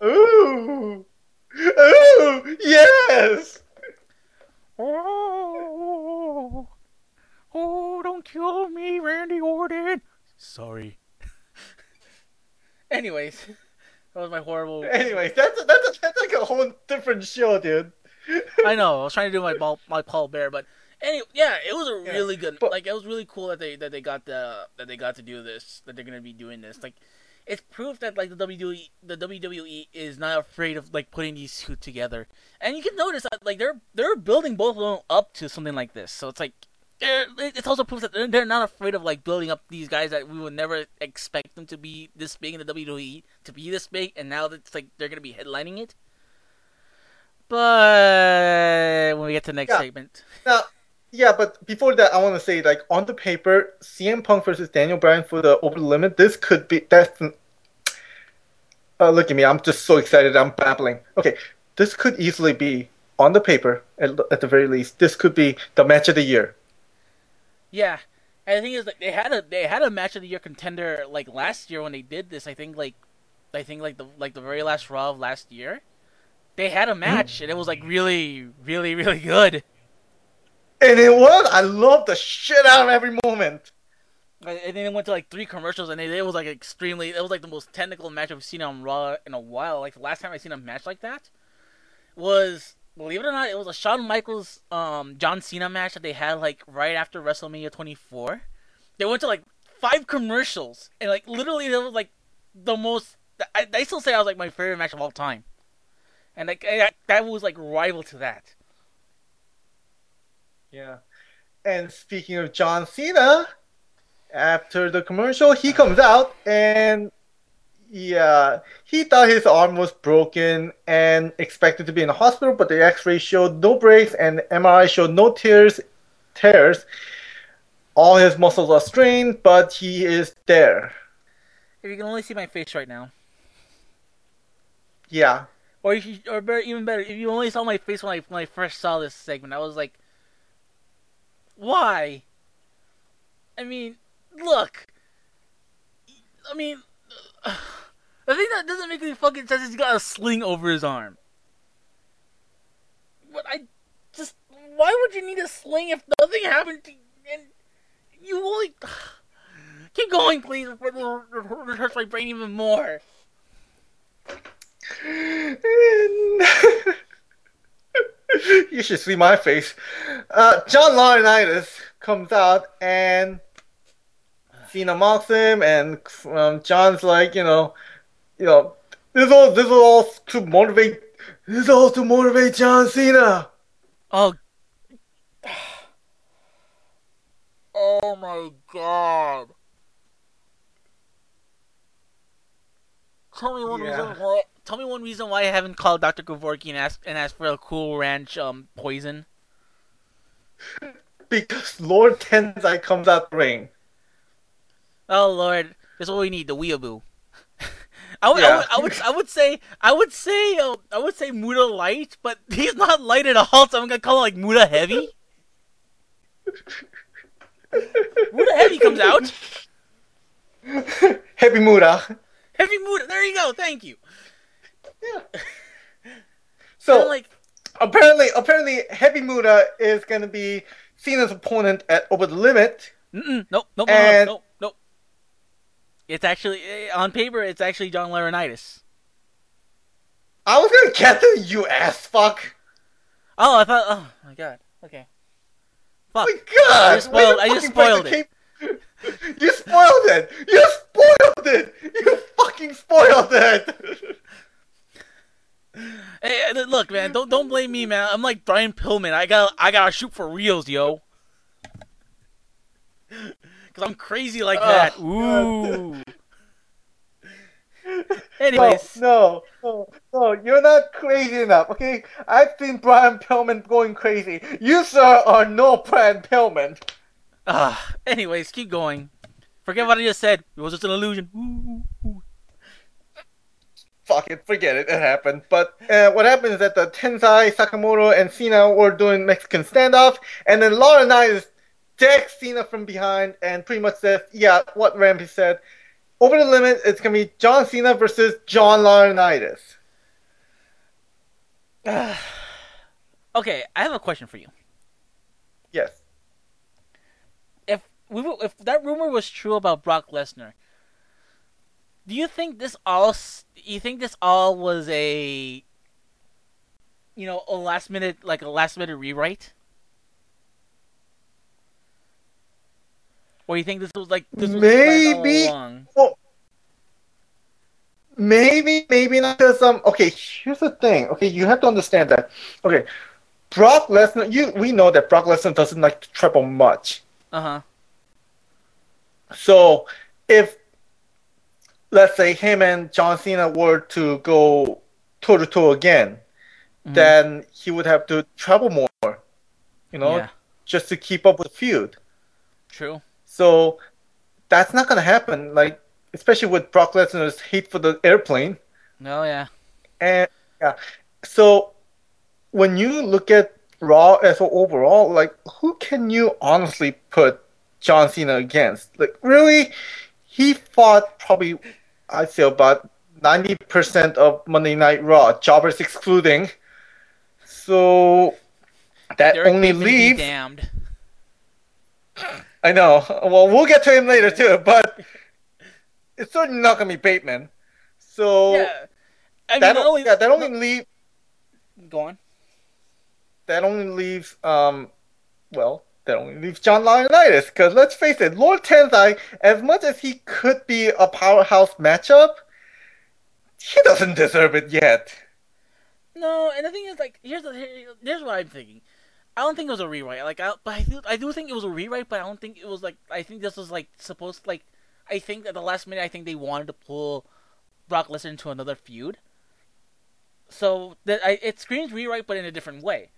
Ooh, ooh, yes. Oh, oh, don't kill me, Randy Orton. Sorry. [laughs] Anyways, that was my horrible. [laughs] Anyways, that's that's that's like a whole different show, dude. [laughs] I know. I was trying to do my Paul, my Paul Bearer, but anyway, yeah, it was a Yeah, really good. but- like, it was really cool that they that they got the that they got to do this. That they're gonna be doing this. Like, it's proof that like the WWE the WWE is not afraid of like putting these two together. And you can notice that like they're they're building both of them up to something like this. So it's like. They're- It's also proves that they're- not afraid of like building up these guys that we would never expect them to be this big in the WWE to be this big, and now it's like they're gonna be headlining it. But when we get to the next Yeah. segment, Now, yeah, but before that, I want to say, like, on the paper, CM Punk versus Daniel Bryan for the over the limit. This could be that's. Uh, look at me! I'm just so excited. I'm babbling. Okay, this could easily be on the paper at, at the very least. This could be the match of the year. Yeah. And the thing is, like, they had a they had a match of the year contender like last year when they did this. I think like, I think like the like the very last Raw of last year, they had a hmm. match and it was like really, really, really good. And it was. I love the shit out of every moment. And then it went to like three commercials, and it, it was like extremely. It was like the most technical match I've seen on Raw in a while. Like the last time I seen a match like that was, believe it or not, it was a Shawn Michaels, um, John Cena match that they had like right after WrestleMania 24. They went to like five commercials, and like literally, it was like the most. I, I still say I was like my favorite match of all time, and like I, that was like rival to that. Yeah. And speaking of John Cena, after the commercial, he comes out and yeah, he thought his arm was broken and expected to be in the hospital, but the X-ray showed no breaks and MRI showed no tears, tears. All his muscles are strained, but he is there. If you can only see my face right now. Yeah. Or you, or better, even better, if you only saw my face when I when I first saw this segment, I was like, "Why?" I mean, look. I mean, the thing that doesn't make any fucking sense is he's got a sling over his arm. But I just, why would you need a sling if nothing happened to and you only [sighs] keep going, please, before it hurts my brain even more. [laughs] you should see my face. Uh, John Laurinaitis comes out and Cena mocks him, and um, John's like, you know, you know, this is all this is all to motivate. This is all to motivate John Cena. Oh. [sighs] Oh my god. Tell me one Yeah. reason why. Tell me one reason why I haven't called Doctor Kevorkian and asked and asked for a Cool Ranch um poison. Because Lord Tensai comes out the ring. Oh lord, that's what we need—the weeaboo. [laughs] I would, I Yeah. would, I would, I would say, I would say, uh, I would say Muda light, but [laughs] he's not light at all. So I'm gonna call it like Muda heavy. Muda heavy comes out. [laughs] Heavy Muda. Heavy Muda. There you go. Thank you. Yeah. So like, apparently, apparently, Heavy Muda is to be Cena's opponent at Over the Limit. mm-mm, nope, nope, And- nope, nope. It's actually eh, on paper. It's actually John Laurinaitis. I was to get to you ass fuck. Oh, I thought. Oh my god. Okay. Oh Fuck. my god! I spoiled- Way to I just spoiled the cape. [laughs] You spoiled it. You spoiled it. You fucking spoiled it. [laughs] Hey, eh, look, man. Don't don't blame me, man. I'm like Brian Pillman. I got I gotta shoot for reals, yo. Cause I'm crazy like that. Oh, Ooh. No, Anyways, no, no, no, you're not crazy enough, okay? I've seen Brian Pillman going crazy. You, sir, are no Brian Pillman. ah, anyways, keep going. Forget what I just said. It was just an illusion. Ooh, ooh. Fuck it, forget it, it happened. But uh, what happened is that the Tensai, Sakamoto, and Cena were doing Mexican standoff, and then Laurinaitis decks Cena from behind and pretty much says, yeah, what Rampy said. Over the limit, it's gonna be John Cena versus John Laurinaitis. [sighs] Okay, I have a question for you. Yes. If we were, if that rumor was true about Brock Lesnar, do you think this all? You think this all was a, you know, a last minute like a last minute rewrite? Or you think this was like this was Maybe. Well, maybe, maybe not. Because um, okay, here's the thing. Okay, you have to understand that. Okay, Brock Lesnar. You, we know that Brock Lesnar doesn't like to travel much. Uh huh. So if let's say him and John Cena were to go toe to toe again, Mhm. then he would have to travel more. You know, Yeah. just to keep up with the feud. True. So that's not gonna happen. Like especially with Brock Lesnar's hate for the airplane. No, yeah. And yeah, so when you look at Raw as overall, like who can you honestly put John Cena against? Like really, he fought probably I'd say about ninety percent of Monday Night Raw, jobbers excluding. So that Derek only leaves. damned. I know. Well, we'll get to him later too, but it's certainly not gonna be Bateman. So Yeah. I mean, that, only, yeah, that only leave go on. that only leaves um well that only leaves John Laurinaitis because let's face it, Lord Tensai, as much as he could be a powerhouse matchup, he doesn't deserve it yet. No, and the thing is, like, here's the here's what I'm thinking. I don't think it was a rewrite. Like, I, but I do, I do think it was a rewrite. But I don't think it was like. I think this was like supposed. Like, I think at the last minute, I think they wanted to pull Brock Lesnar into another feud. So that I, it screams rewrite, but in a different way.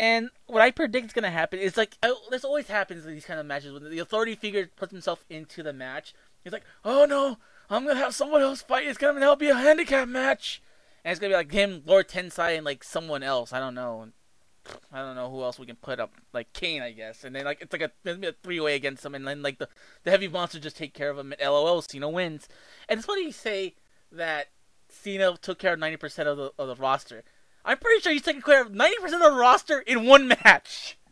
And what I predict is gonna happen is like I, this always happens in these kind of matches when the authority figure puts himself into the match. He's like, "Oh no, I'm gonna have someone else fight. It's gonna help be a handicap match." And it's gonna be like him, Lord Tensai, and like someone else. I don't know. I don't know who else we can put up, like Kane, I guess. And then like it's like a a three way against him, and then like the the heavy monster just take care of him. And LOL, Cena wins. And it's funny you say that Cena took care of ninety percent of the of the roster. I'm pretty sure he's taking care of ninety percent of the roster in one match. [laughs]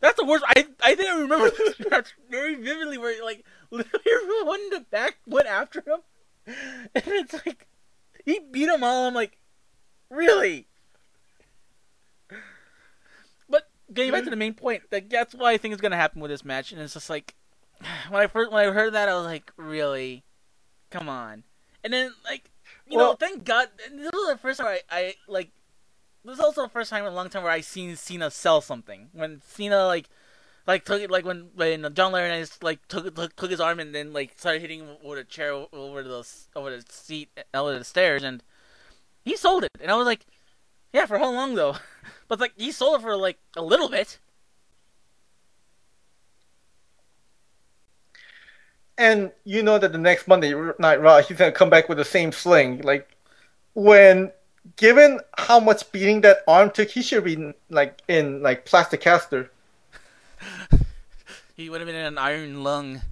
That's the worst. I I think I remember this [laughs] match very vividly, where like literally everyone in the back went after him. [laughs] and it's like he beat them all. I'm like, really? But getting back to the main point, like that's why I think is gonna happen with this match, and it's just like [sighs] when I first when I heard that, I was like, really? Come on. And then like you know, thank God this was the first time I, I like this is also the first time in a long time where I seen Cena sell something. When Cena like like took it like when when John Laurinaitis like took, took took his arm and then like started hitting him with a chair over the over the seat over the stairs and he sold it and I was like, yeah, for how long though? [laughs] but like he sold it for like a little bit. And you know that the next Monday Night Raw, he's gonna come back with the same sling. Like, when given how much beating that arm took, he should be like in like plastic caster. [laughs] He would have been in an iron lung.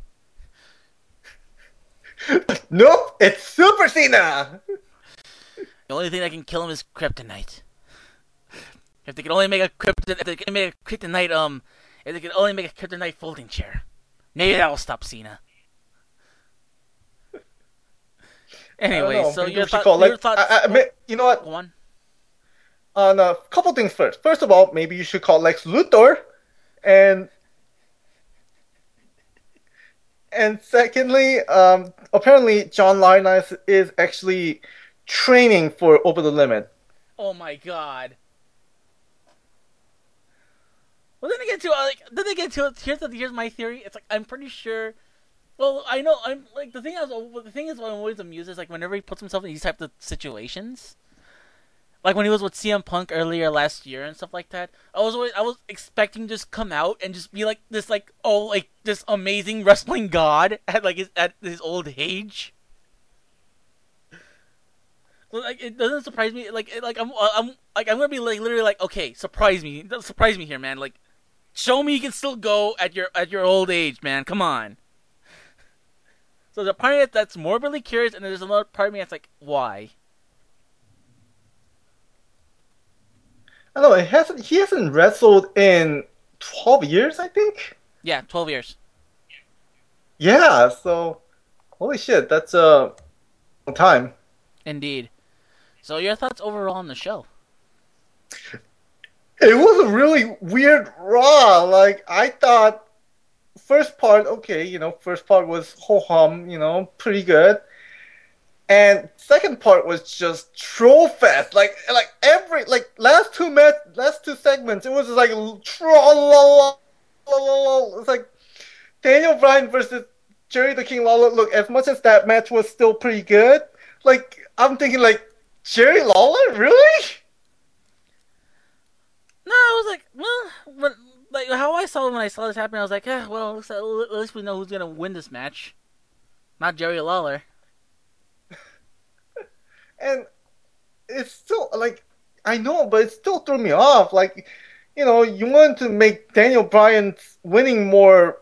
[laughs] Nope, it's Super Cena. The only thing that can kill him is kryptonite. If they could only make a krypton, if they could make a kryptonite, um, if they could only make a kryptonite folding chair, maybe that will stop Cena. Anyway, so your, thought, call, your like, thoughts? I, I, admit- you know what? Go on. On a couple things first. First of all, maybe you should call Lex Luthor, and and secondly, um, apparently John Laurinaitis is actually training for Over the Limit. Oh my god. Well, then they get to uh, like, then they get to here's the, here's my theory. It's like I'm pretty sure. Well, I know I'm like the thing I was the thing is what I'm always amused is like whenever he puts himself in these types of situations, like when he was with CM Punk earlier last year and stuff like that. I was always I was expecting just come out and just be like this like oh like this amazing wrestling god at like his at his old age. Like it doesn't surprise me. Like it, like I'm I'm like I'm gonna be like literally like okay, surprise me, surprise me here, man. Like show me you can still go at your at your old age, man. Come on. So there's a part of me that's morbidly curious, and there's another part of me that's like, why? I don't know. It hasn't. He hasn't wrestled in twelve years, I think. Yeah, twelve years. Yeah. So, holy shit, that's uh, a long time. Indeed. So your thoughts overall on the show? It was a really weird Raw. Like I thought, first part, okay, you know, first part was ho hum, you know, pretty good. And second part was just troll fest. Like like every like last two met last two segments, it was just like troll. It's like Daniel Bryan versus Jerry the King Lawler. Look, as much as that match was still pretty good, like I'm thinking like Jerry Lawler, really? No, I was like, well, but like how I saw when I saw this happen, I was like, eh, well, looks at least we know who's gonna win this match. Not Jerry Lawler. [laughs] and it's still like I know, but it still threw me off. Like, you know, you want to make Daniel Bryan's winning more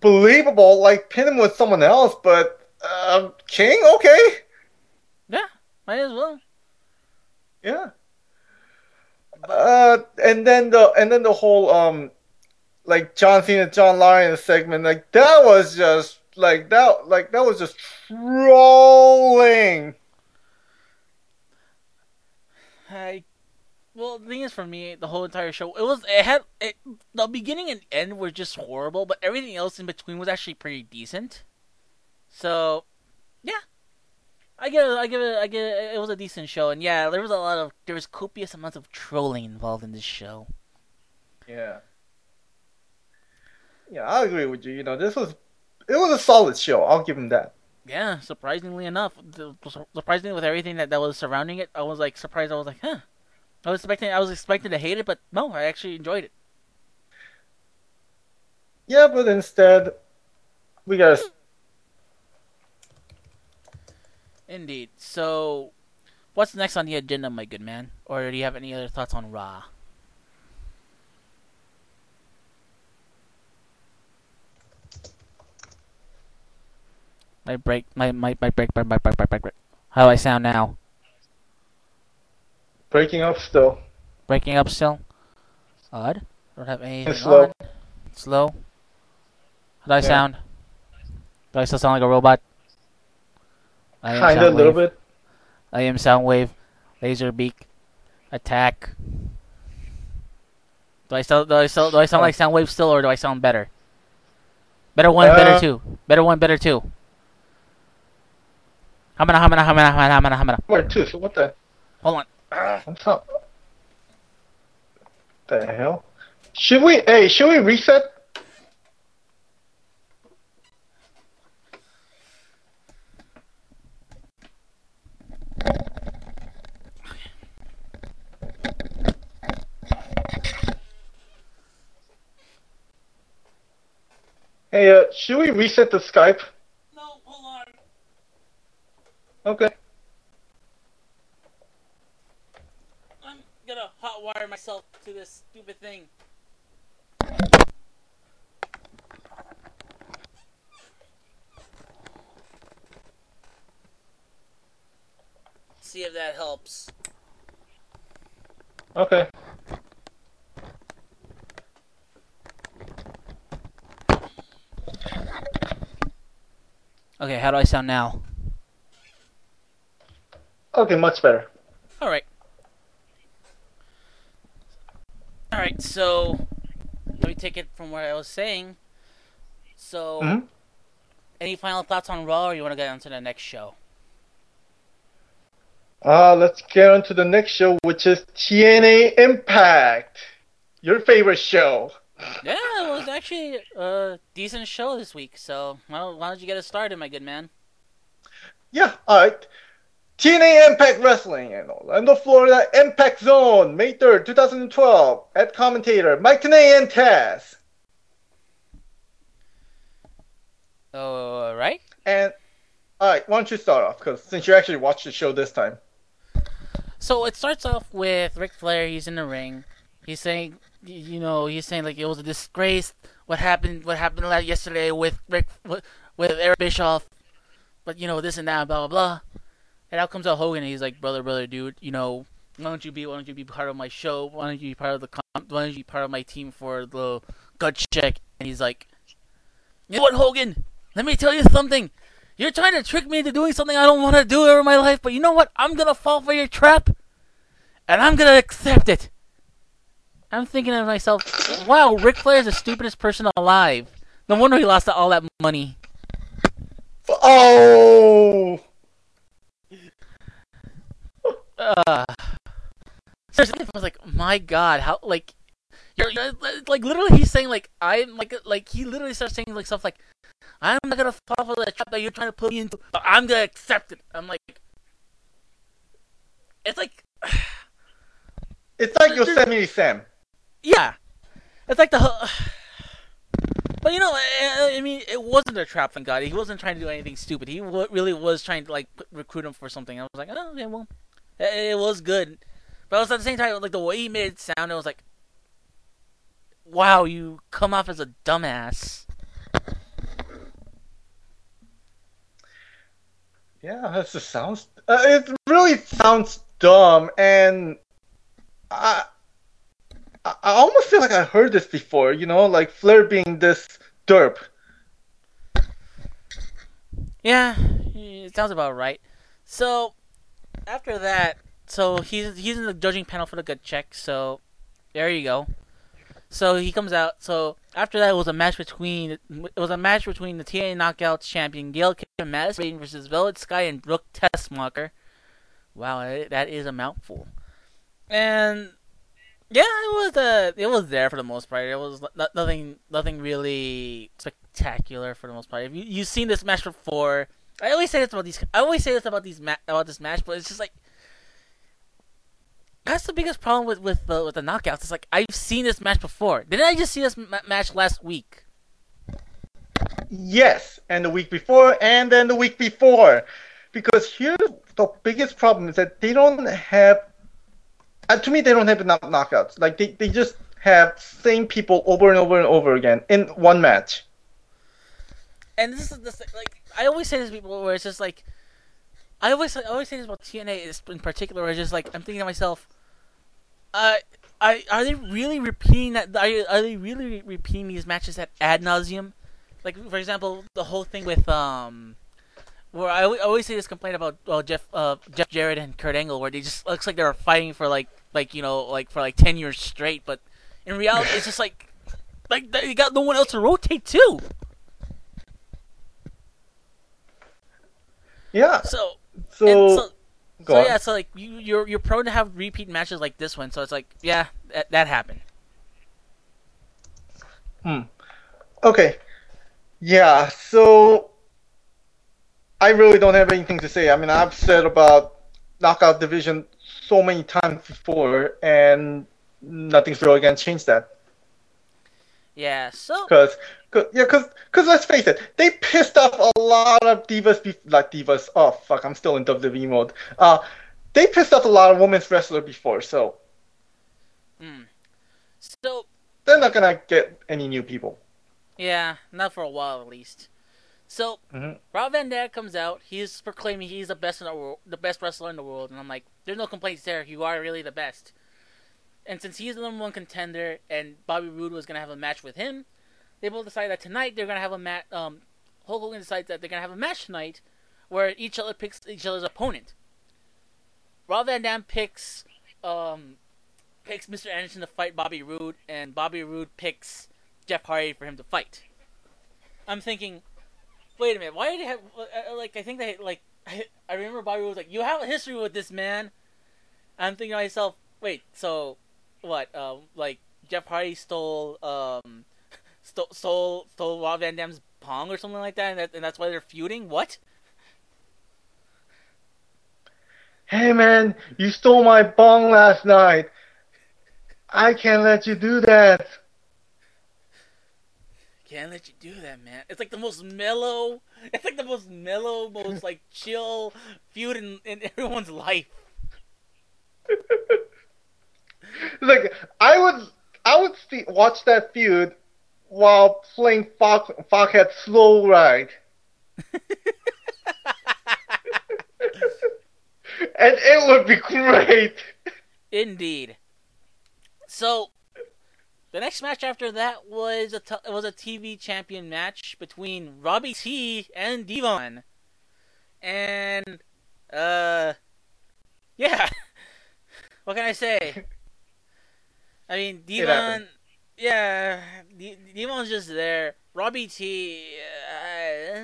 believable, like pin him with someone else, but um, King, okay, Yeah, might as well. yeah. Uh, and then the and then the whole um, like John Cena, John Lyon segment, like that was just like that, like that was just trolling. I well, the thing is, for me, the whole entire show, it was it had it, the beginning and end were just horrible, but everything else in between was actually pretty decent. So, yeah, I give it, I give it, I give it. It was a decent show, and yeah, there was a lot of there was copious amounts of trolling involved in this show. Yeah. Yeah, I agree with you. You know, this was it was a solid show. I'll give him that. Yeah, surprisingly enough, surprisingly with everything that, that was surrounding it, I was like surprised. I was like, huh. I was expecting, I was expecting to hate it, but no, I actually enjoyed it. Yeah, but instead, we got Indeed. So, what's next on the agenda, my good man? Or do you have any other thoughts on Raw? My break, my my my break, my my break, my break, break. How do I sound now? breaking up still. Breaking up still? Odd. Don't have anything It's slow. on. Slow. How do I Yeah. sound? Do I still sound like a robot? I am Kinda, a little Soundwave. bit. I am Soundwave. Laserbeak. Attack. Do I still do I still do I sound like Soundwave still, or do I sound better? Better one, better Uh, two. Better one, better two. Hamana, hamana, hamana, hamana, hamana, hamana. Where too? So what the? Hold on. What's up? The hell? Should we? Hey, should we reset? Hey, uh, should we reset the Skype? No, hold on. Okay. I'm gonna hotwire myself to this stupid thing. See if that helps. Okay. Okay, how do I sound now? Okay, much better. All right. All right, so let me take it from where I was saying. So, hmm any final thoughts on Raw, or you want to get on to the next show? Uh, let's get on to the next show, which is TNA Impact. Your favorite show. Yeah, it was actually a decent show this week. So, well, why don't you get us started, my good man? Yeah, alright. TNA Impact Wrestling in Orlando, Florida, Impact Zone, May 3rd, 2012. At commentator, Mike Tenay and Taz. All right. And, alright, why don't you start off? Because since you actually watched the show this time. So it starts off with Ric Flair. He's in the ring. He's saying, you know, he's saying like it was a disgrace. What happened? What happened yesterday with Rick with with Eric Bischoff? But you know this and that, blah blah blah. And out comes out Hogan. And he's like, brother, brother, dude, you know, why don't you be why don't you be part of my show? Why don't you be part of the why don't you be part of my team for the gut check? And he's like, you know what, Hogan? Let me tell you something. You're trying to trick me into doing something I don't want to do in my life, but you know what? I'm gonna fall for your trap, and I'm gonna accept it. I'm thinking to myself, wow, Ric Flair is the stupidest person alive. No wonder he lost all that money. Oh! Uh, seriously, I was like, my God, how like, you're, you're like literally he's saying like I'm like like he literally starts saying like stuff like, I'm not gonna fall for the trap that you're trying to put me into. But I'm gonna accept it. I'm like, it's like. [sighs] It's like Yosemite Sam. Yeah, it's like the. whole- [sighs] But you know, I, I mean, it wasn't a trap. Thank God, he wasn't trying to do anything stupid. He w- really was trying to like recruit him for something. I was like, oh, okay, well, it, it was good. But it was at the same time, like the way he made it sound, it was like, wow, you come off as a dumbass. Yeah, that just sounds. Uh, it really sounds dumb, and I, I almost feel like I heard this before. You know, like Flair being this derp. Yeah, it sounds about right. So after that, so he's he's in the judging panel for the gut check. So there you go. So he comes out. So after that, it was a match between it was a match between the TNA Knockouts champion Gail Kim Madison versus Velvet Sky and Brooke Tessmacher. Wow, that is a mouthful. And yeah, it was uh, it was there for the most part. It was no- nothing nothing really spectacular for the most part. If you you've seen this match before, I always say this about these. I always say this about these ma- about this match, but it's just like that's the biggest problem with with the with the knockouts. It's like I've seen this match before. Didn't I just see this ma- match last week? Yes, and the week before, and then the week before, because here's the biggest problem is that they don't have. Uh, to me, they don't have enough knockouts. Like they, they just have same people over and over and over again in one match. And this is this like I always say this to people where it's just like I always I always say this about TNA in particular. Where it's just like I'm thinking to myself, uh, I are they really repeating that? Are, are they really repeating these matches at ad nauseum? Like for example, the whole thing with um where I, always see this complaint about well, Jeff uh, Jeff Jarrett and Kurt Angle, where they just looks like they're fighting for like like you know like for like ten years straight, but in reality, it's just like like they got no one else to rotate to. Yeah. So So, so, go so on. yeah, so like you you're you're prone to have repeat matches like this one. So it's like yeah, that, that happened. Okay. Yeah, so I really don't have anything to say. I mean, I've said about knockout division so many times before, and nothing's really gonna change that. Yeah. So Cause, cause yeah, cause, cause let's face it, they pissed off a lot of divas, be- like divas. Oh fuck, I'm still in WWE mode. Uh, they pissed off a lot of women's wrestlers before, so hmm. so they're not gonna get any new people. yeah, not for a while at least. So Mhm. Rob Van Dam comes out. He's proclaiming he's the best in the world, the best wrestler in the world, and I'm like, there's no complaints there. You are really the best. And since he's the number one contender, and Bobby Roode was gonna have a match with him, they both decide that tonight they're gonna have a match. Um, Hulk Hogan decides that they're gonna have a match tonight, where each other picks each other's opponent. Rob Van Dam picks, um, picks Mr. Anderson to fight Bobby Roode, and Bobby Roode picks Jeff Hardy for him to fight. I'm thinking, wait a minute, why did they have uh, like I think they like [laughs] I remember Bobby was like, you have a history with this man. I'm thinking to myself, wait, so what? Um, like Jeff Hardy stole um [laughs] stole stole stole Rob Van Dam's pong or something like that, and, that, and that's why they're feuding. What? Hey man, you stole my bong last night. I can't let you do that. Can't let you do that, man. It's like the most mellow. [laughs] It's like the most mellow, most like [laughs] chill feud in, in everyone's life. [laughs] like I would, I would see, watch that feud while playing Fox, Foghat Slow Ride, and it would be great. Indeed. So, the next match after that was a t- was a TV champion match between Robbie T and Devon, and uh, yeah. [laughs] what can I say? [laughs] I mean, Devon. Yeah, De- Devon's just there. Robbie T. Uh,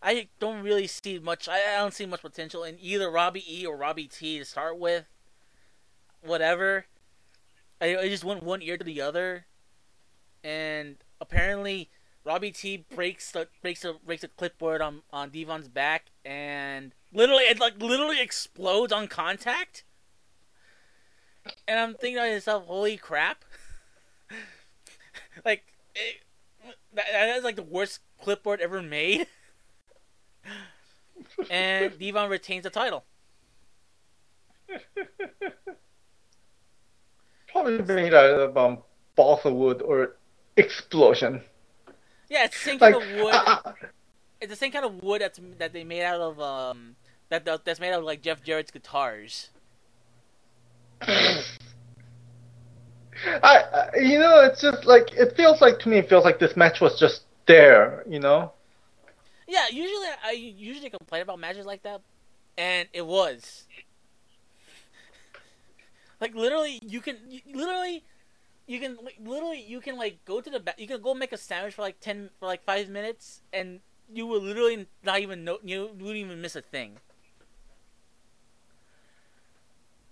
I don't really see much. I I don't see much potential in either Robbie E or Robbie T to start with. Whatever. I, I just went one ear to the other, and apparently Robbie T breaks the breaks a breaks a clipboard on on Devon's back, and literally it like literally explodes on contact. And I'm thinking to myself, holy crap! [laughs] like it, that, that is like the worst clipboard ever made. [laughs] and Devon retains the title. [laughs] Probably made out of um, balsa wood or explosion. Yeah, it's the same Like, kind of wood. I- it's the same kind of wood that's that they made out of um that that- that's made out of like Jeff Jarrett's guitars. I, I, you know, it's just like it feels like to me. It feels like this match was just there. You know. Yeah, usually I usually complain about matches like that, and it was like literally you can you, literally you can like, literally you can like go to the back you can go make a sandwich for like ten for like five minutes and you will literally not even know you wouldn't even miss a thing.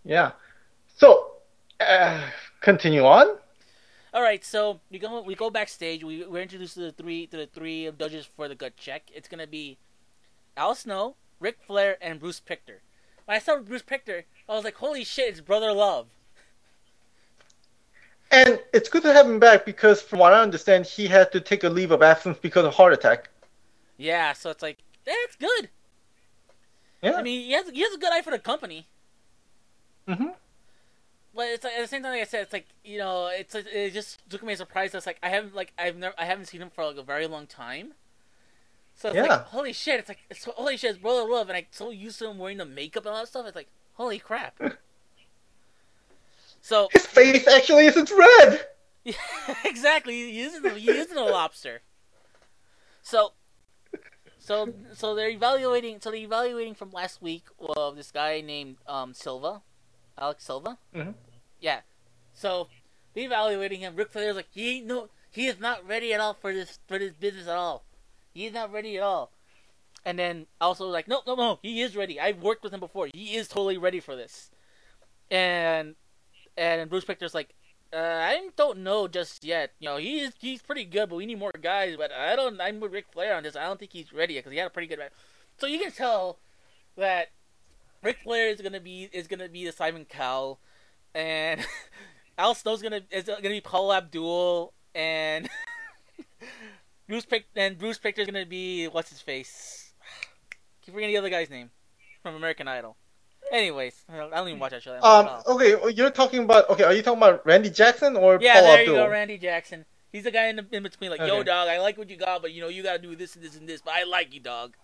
Yeah. So, uh, continue on. All right, so we go we go backstage. We we're introduced to the three to the three judges for the gut check. It's gonna be Al Snow, Ric Flair, and Bruce Prichard. When I saw Bruce Prichard, I was like, "Holy shit, it's Brother Love." And it's good to have him back because, from what I understand, he had to take a leave of absence because of heart attack. Yeah, so it's like that's good. Yeah. I mean, he has he has a good eye for the company, hmm but it's like, at the same time, like I said, it's like you know, it's it just took me a surprise. It's like I haven't like I've never I haven't seen him for like a very long time. So it's Yeah. like holy shit! It's like it's, holy shit! It's Brother Love, and I'm so used to him wearing the makeup and all that stuff. It's like holy crap. [laughs] So His face actually isn't red. Yeah, [laughs] exactly. He isn't. A, he isn't a lobster. So, so so they're evaluating. So they're evaluating from last week of this guy named um, Silva, Alex Silva. Mhm. Yeah. So they're evaluating him. Ric Flair's like he ain't no, he is not ready at all for this for this business at all. He's not ready at all. And then also like no no no he is ready. I've worked with him before. He is totally ready for this. And and Bruce Prichard's like. Uh, I don't know just yet. You know, he's he's pretty good, but we need more guys. But I don't. I'm with Ric Flair on this. I don't think he's ready because he had a pretty good match. So you can tell that Ric Flair is gonna be is gonna be the Simon Cowell, and [laughs] Al Snow's gonna is gonna be Paula Abdul, and [laughs] Bruce Pick and Bruce Prichard's gonna be what's his face. [sighs] Keep forgetting the other guy's name from American Idol. Anyways, I don't even watch that show. that. Um. Okay, you're talking about. Okay, are you talking about Randy Jackson or Yeah, Paul there Abdul? you go, Randy Jackson. He's the guy in, the, in between, like, yo, dog, I like what you got, but you know, you gotta do this and this and this. But I like you, dog.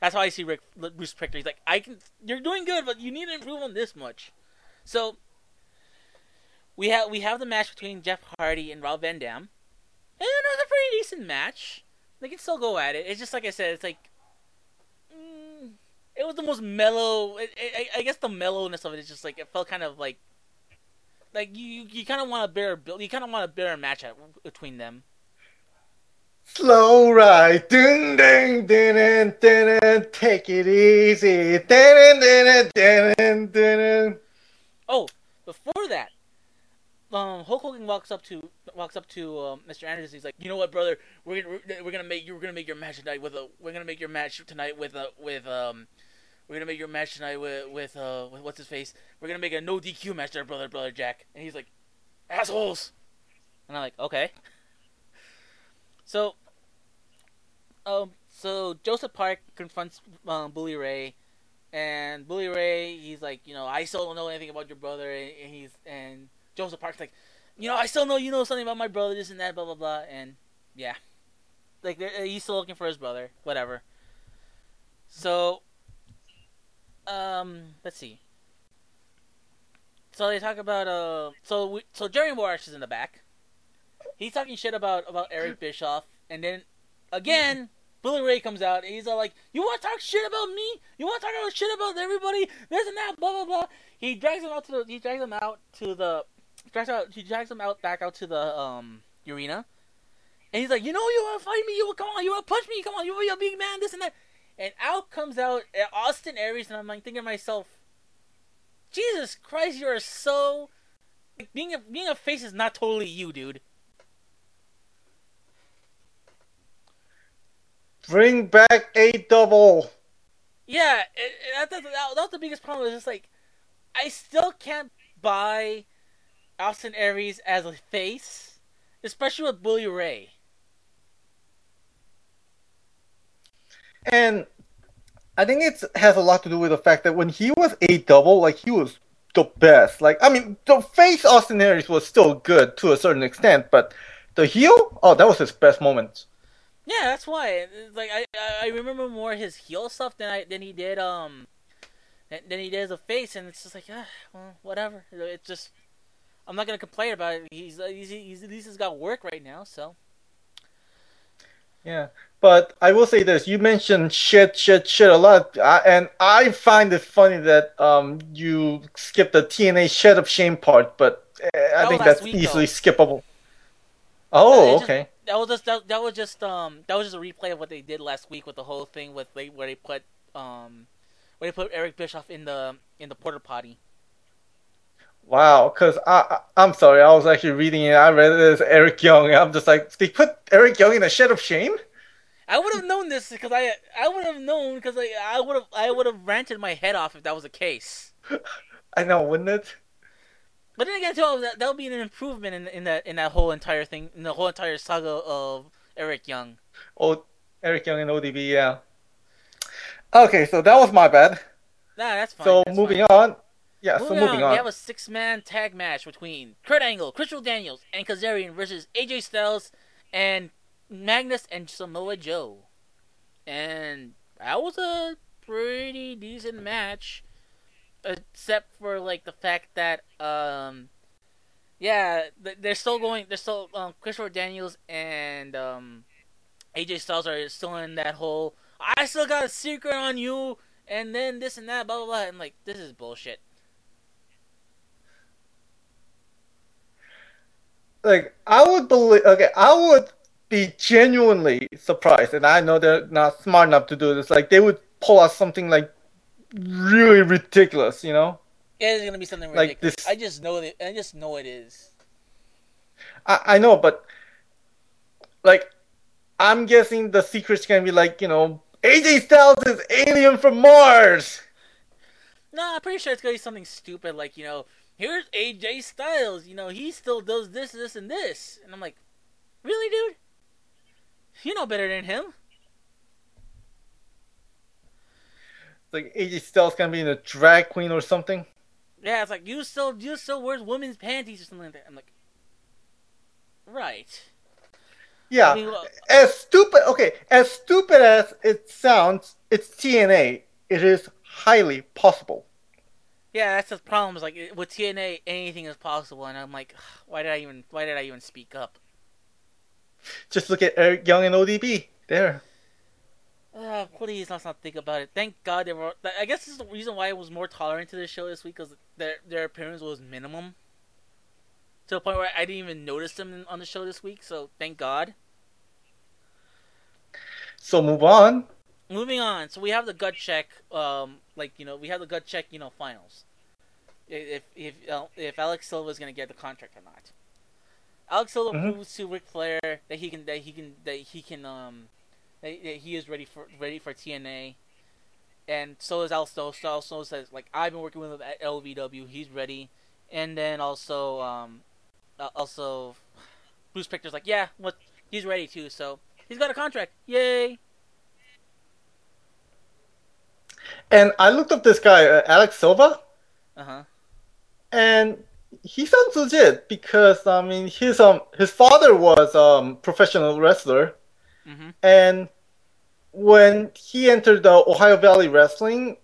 That's how I see Rick Bruce Prichard. He's like, I can, you're doing good, but you need to improve on this much. So we have we have the match between Jeff Hardy and Rob Van Dam, and it was a pretty decent match. They can still go at it. It's just like I said, it's like. Mm, it was the most mellow. It, it, I I guess the mellowness of it is just like it felt kind of like like you you kind of want to bear a build. You kind of want a better match at, between them. Slow ride, dun dun dun dun. Take it easy, dun dun dun dun dun dun. Oh, before that, um, Hulk Hogan walks up to walks up to um, Mr. Anderson. He's like, you know what, brother? We're gonna we're gonna make you're gonna make your match tonight with a we're gonna make your match tonight with a with um. We're gonna make your match tonight with with uh with what's his face. We're gonna make a no DQ match there, brother, brother Jack. And he's like, assholes. And I'm like, okay. [laughs] So, um, so Joseph Park confronts um, Bully Ray, and Bully Ray, he's like, you know, I still don't know anything about your brother, and and he's and Joseph Park's like, you know, I still know you know something about my brother, this and that, blah blah blah, and yeah, like he's still looking for his brother, whatever. So, um, let's see. So they talk about uh, so we, so Jerry Morris is in the back. He's talking shit about about Eric Bischoff, and then again, [laughs] Bully Ray comes out and he's all like, "You want to talk shit about me? You want to talk about shit about everybody? This and that, blah blah blah." He drags him out to the he drags him out to the drags out he drags him out back out to the um arena, and he's like, "You know, you want to fight me? You want come on, you want to punch me? Come on, you be a big man? This and that." And out comes out uh, Austin Aries, and I'm like thinking to myself, Jesus Christ, you are so like, being a being a face is not totally you, dude. Bring back a double. Yeah, it, it, that, that, that, that was the biggest problem. Is just like I still can't buy Austin Aries as a face, especially with Bully Ray. And I think it has a lot to do with the fact that when he was a double, like he was the best. Like I mean, the face Austin Aries was still good to a certain extent, but the heel, oh, that was his best moment. Yeah, that's why. Like I, I remember more his heel stuff than I than he did um than than he did as a face, and it's just like ah, well, whatever. It's just I'm not gonna complain about it. He's uh, he's, he's at least he's got work right now, so Yeah, but I will say this: you mentioned shit, shit, shit a lot, I, and I find it funny that um you skipped the TNA shed of shame part, but uh, I That think that's week, easily though. skippable. Oh, just- okay. that was just that, that was just um that was just a replay of what they did last week with the whole thing with they, where they put um where they put Eric Bischoff in the in the porter potty. Wow, because I, I I'm sorry, I was actually reading it. I read it as Eric Young. and I'm just like, they put Eric Young in a shed of shame. I would have known this because I I would have known because I I would have I would have ranted my head off if that was the case. [laughs] I know, wouldn't it? But then again, too, that that would be an improvement in in that in that whole entire thing in the whole entire saga of Eric Young. Oh, Eric Young and ODB, yeah. Okay, so that was my bad. Nah, that's fine. so that's moving fine. on. Yeah, so Moving moving on, on. we have a six-man tag match between Kurt Angle, Christopher Daniels, and Kazarian versus AJ Styles and Magnus and Samoa Joe. And that was a pretty decent match, except for like the fact that um, yeah, they're still going. They're still um, Christopher Daniels and um, AJ Styles are still in that whole I still got a secret on you, and then this and that, blah blah blah. And like, this is bullshit. Like I would believe. Okay, I would be genuinely surprised, and I know they're not smart enough to do this. Like they would pull out something like really ridiculous, you know? It is gonna be something Like ridiculous. this- I just know that. I just know it is. I, I know, but like I'm guessing the secret's gonna be like, you know, AJ Styles is alien from Mars. No, I'm pretty sure it's gonna be something stupid like you know, here's AJ Styles. You know, he still does this, this, and this, and I'm like, really, dude? You know better than him. It's Like AJ Styles gonna be in a drag queen or something. Yeah, it's like you still you still wears women's panties or something like that. I'm like, right. Yeah. I mean, well, As stupid okay, as stupid as it sounds, it's TNA. It is highly possible. Yeah, that's the problem. Is like with TNA, anything is possible, and I'm like, why did I even why did I even speak up? Just look at Eric Young and ODB. There. Uh, please let's not think about it. Thank God they were. I guess this is the reason why I was more tolerant to this show this week because their their appearance was minimum. To the point where I didn't even notice them on the show this week. So thank God. So move on. Moving on. So we have the gut check. Um, like you know, we have the gut check. You know, finals. If if uh, if Alex Silva is gonna get the contract or not. Alex Silva Mhm. proves to Ric Flair that he can that he can that he can um that, that he is ready for ready for TNA. And so is also also says like I've been working with him at OVW. He's ready. And then also um uh, also Bruce Prichard's like yeah what he's ready too. So he's got a contract. Yay! And I looked up this guy, uh, Alex Silva, Uh huh. and he sounds legit because I mean his um his father was um professional wrestler, Mhm. and when he entered the Ohio Valley Wrestling,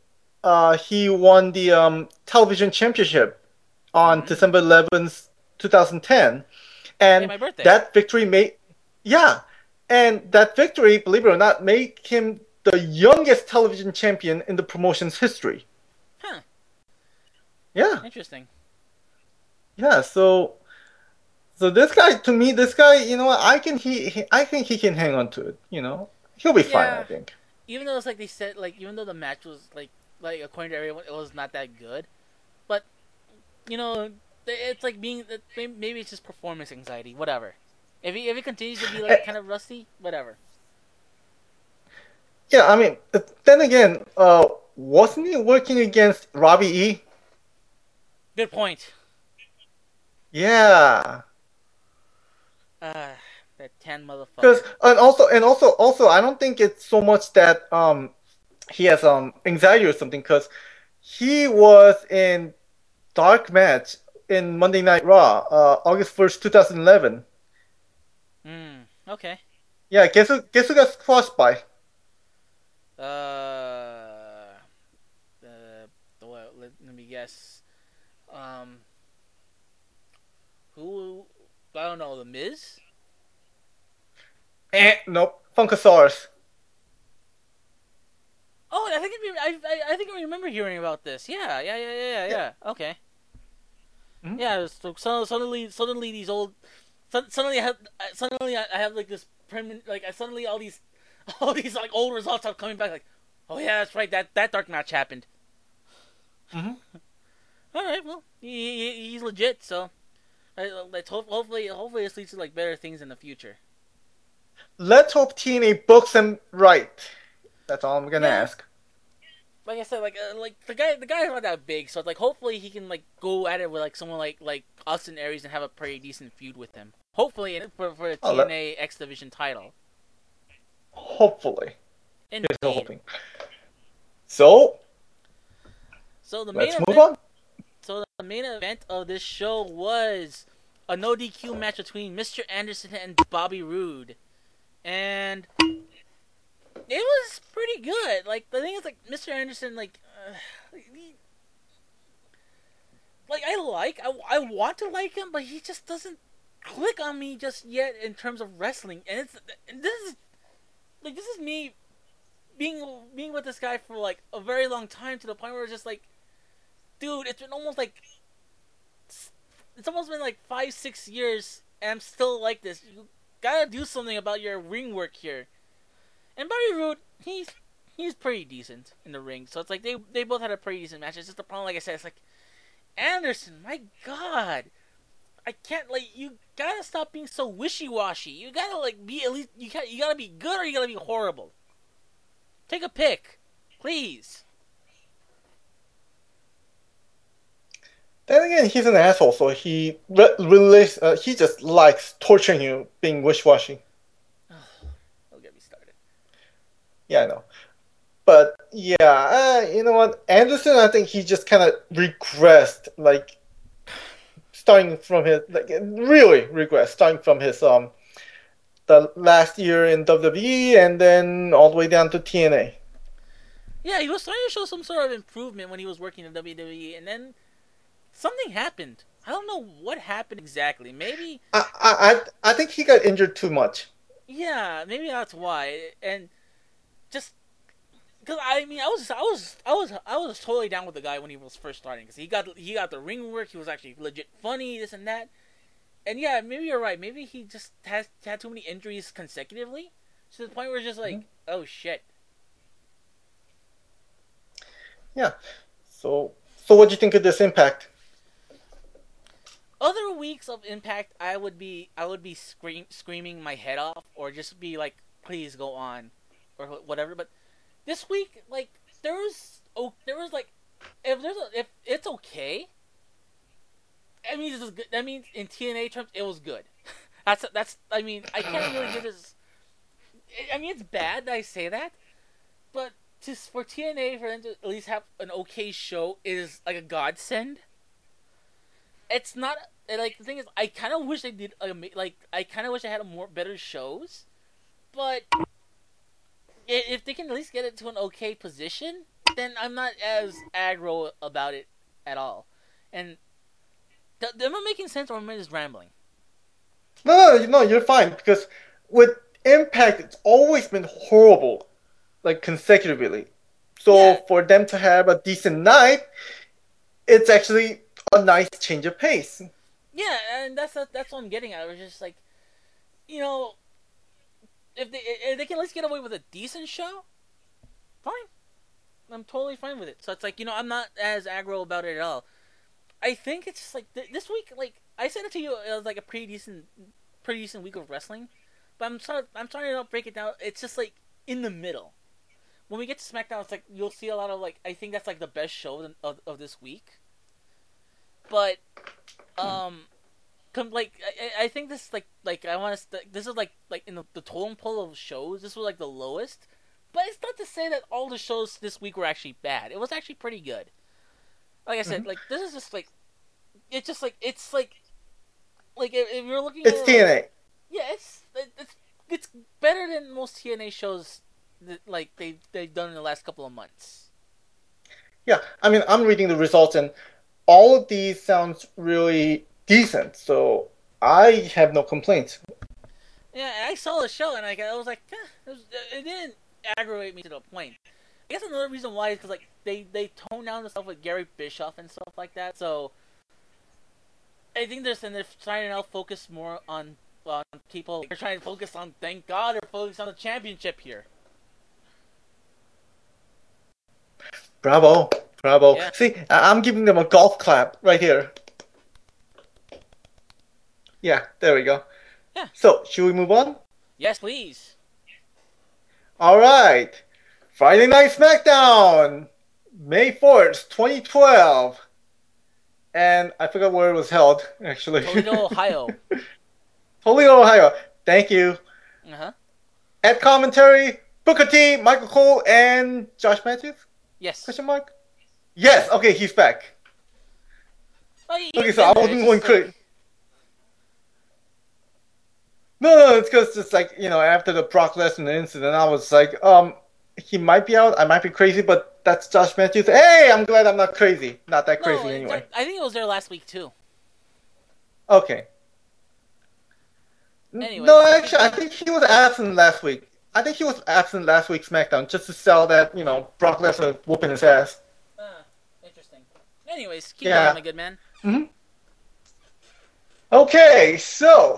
uh, he won the um television championship on Mhm. December eleventh, two thousand ten, and Hey, that victory made yeah, and that victory, believe it or not, made him the youngest television champion in the promotion's history. Huh. Yeah. Interesting. Yeah, so so this guy to me, this guy, you know I can he, he I think he can hang on to it, you know. He'll be fine, I think. even though it's like they said like even though the match was like like according to everyone it was not that good but you know it's like being maybe it's just performance anxiety whatever if he if it continues to be like eh. kind of rusty whatever Yeah, I mean, then again, uh wasn't he working against Robbie E? good point Yeah. uh that tan Cuz and also and also also I don't think it's so much that um he has um anxiety or something cuz he was in dark match in Monday Night Raw, uh August 1st, 2011. Hmm. okay Yeah, guess who guess who got squashed by? Uh uh let, let me guess um who I don't know the Miz Eh, nope. Funkasaurus. Oh, I think I, I, I think I remember hearing about this. Yeah, yeah, yeah, yeah, yeah. yeah. Okay. Mhm. Yeah, so, suddenly, suddenly these old, sud- suddenly I have, suddenly I I have like this permanent, like I suddenly all these, [laughs] all these like old results are coming back. Like, oh yeah, that's right. That that dark match happened. Mhm. [laughs] All right, well, he, he, he's legit. So, let's hope, hopefully, hopefully this leads to like better things in the future. Let's hope TNA books him right. That's all I'm gonna Yeah. ask. like I said, like uh, like the guy the guy's not that big, so like hopefully he can like go at it with like someone like like Austin Aries and have a pretty decent feud with him. Hopefully, for for the Oh, that- TNA X Division title. Hopefully. Here's Indeed. hoping. So So the main event, move on. so the main event of this show was a no DQ match between Mr. Anderson and Bobby Roode, and it was pretty good. Like the thing is, like Mr. Anderson, like. Uh, he, like I like, I, I want to like him, but he just doesn't click on me just yet in terms of wrestling. And it's and this is like this is me being being with this guy for like a very long time to the point where it's just like, dude, it's been almost like it's almost been like five six years and I'm still like this. You gotta do something about your ring work here. And Bobby Roode, he's he's pretty decent in the ring. So it's like they they both had a pretty decent match. It's just the problem, like I said, it's like Anderson, my God, I can't like you gotta stop being so wishy washy. You gotta like be at least you got you gotta be good or you gotta be horrible. Take a pick, please. Then again, he's an asshole, so he re- release, uh, he just likes torturing you, being wishy-washy. Don't get me started. Yeah, I know. But yeah, uh, you know what? Anderson, I think he just kind of regressed, like starting from his like really regressed, starting from his um the last year in WWE and then all the way down to TNA. Yeah, he was starting to show some sort of improvement when he was working in WWE, and then something happened. I don't know what happened exactly. Maybe I I I think he got injured too much. Yeah, maybe that's why. And because I mean, I was I was I was I was totally down with the guy when he was first starting because he got he got the ring work. He was actually legit funny, this and that. And yeah, maybe you're right. Maybe he just has had too many injuries consecutively to the point where it's just like, mm-hmm. oh shit. Yeah. So so what do you think of this impact? Other weeks of impact, I would be I would be scream, screaming my head off or just be like, please go on, or whatever. But this week, like there was oh there was like if there's a, if it's okay. I mean, this good. That means in TNA terms, it was good. [laughs] that's that's. I mean, I can't really give this. I mean, it's bad that I say that, but just for TNA for them to at least have an okay show is like a godsend. It's not like the thing is, I kind of wish they did like I kind of wish I had more better shows, but if they can at least get it to an okay position, then I'm not as aggro about it at all. And th- am I making sense or am I just rambling? No, no, no, you're fine because with Impact, it's always been horrible, like consecutively. So yeah. for them to have a decent night, it's actually a nice change of pace. Yeah, and that's that's what I'm getting at. It was just like, you know, if they if they can at least get away with a decent show, fine. I'm totally fine with it. So it's like you know I'm not as aggro about it at all. I think it's just like th- this week, like I said it to you, it was like a pretty decent, pretty decent week of wrestling. But I'm sorry, I'm trying to break it down. It's just like in the middle. When we get to SmackDown, it's like you'll see a lot of like I think that's like the best show of of this week. But, um, like I, I think this like like I want to this is like like in the, the totem pole of shows this was like the lowest, but it's not to say that all the shows this week were actually bad. It was actually pretty good. Like I said, mm-hmm. like this is just like it's just like it's like like if, if you're looking it's at TNA. Like, yeah, it's it's it's better than most TNA shows that like they they've done in the last couple of months. Yeah, I mean I'm reading the results and all of these sounds really decent. So I have no complaints. Yeah, I saw the show and I, I was like, eh, it, was, it, didn't aggravate me to the point. I guess another reason why is because like they they tone down the stuff with Gary Bischoff and stuff like that. So I think they're and they're trying to now focus more on on people. They're trying to focus on thank God they're focused on the championship here. Bravo, bravo! Yeah. See, I'm giving them a golf clap right here. Yeah, there we go. Yeah. So, should we move on? Yes, please. All right. Friday Night SmackDown, May 4th, 2012. And I forgot where it was held, actually. Toledo, [laughs] Ohio. Toledo, Ohio. Thank you. Uh huh. At commentary, Booker T, Michael Cole, and Josh Matthews? Yes. Question mark? Yes, okay, he's back. Oh, okay, so I wasn't going crazy. No, no, it's because it's like you know after the Brock Lesnar incident, I was like, um, he might be out. I might be crazy, but that's Josh Matthews. Hey, I'm glad I'm not crazy. Not that crazy no, anyway. I think it was there last week too. Okay. Anyway, no, actually, I think he was absent last week. I think he was absent last week's SmackDown just to sell that you know Brock Lesnar whooping his ass. Ah, interesting. Anyways, keep Yeah. going, my good man. hmm Okay, so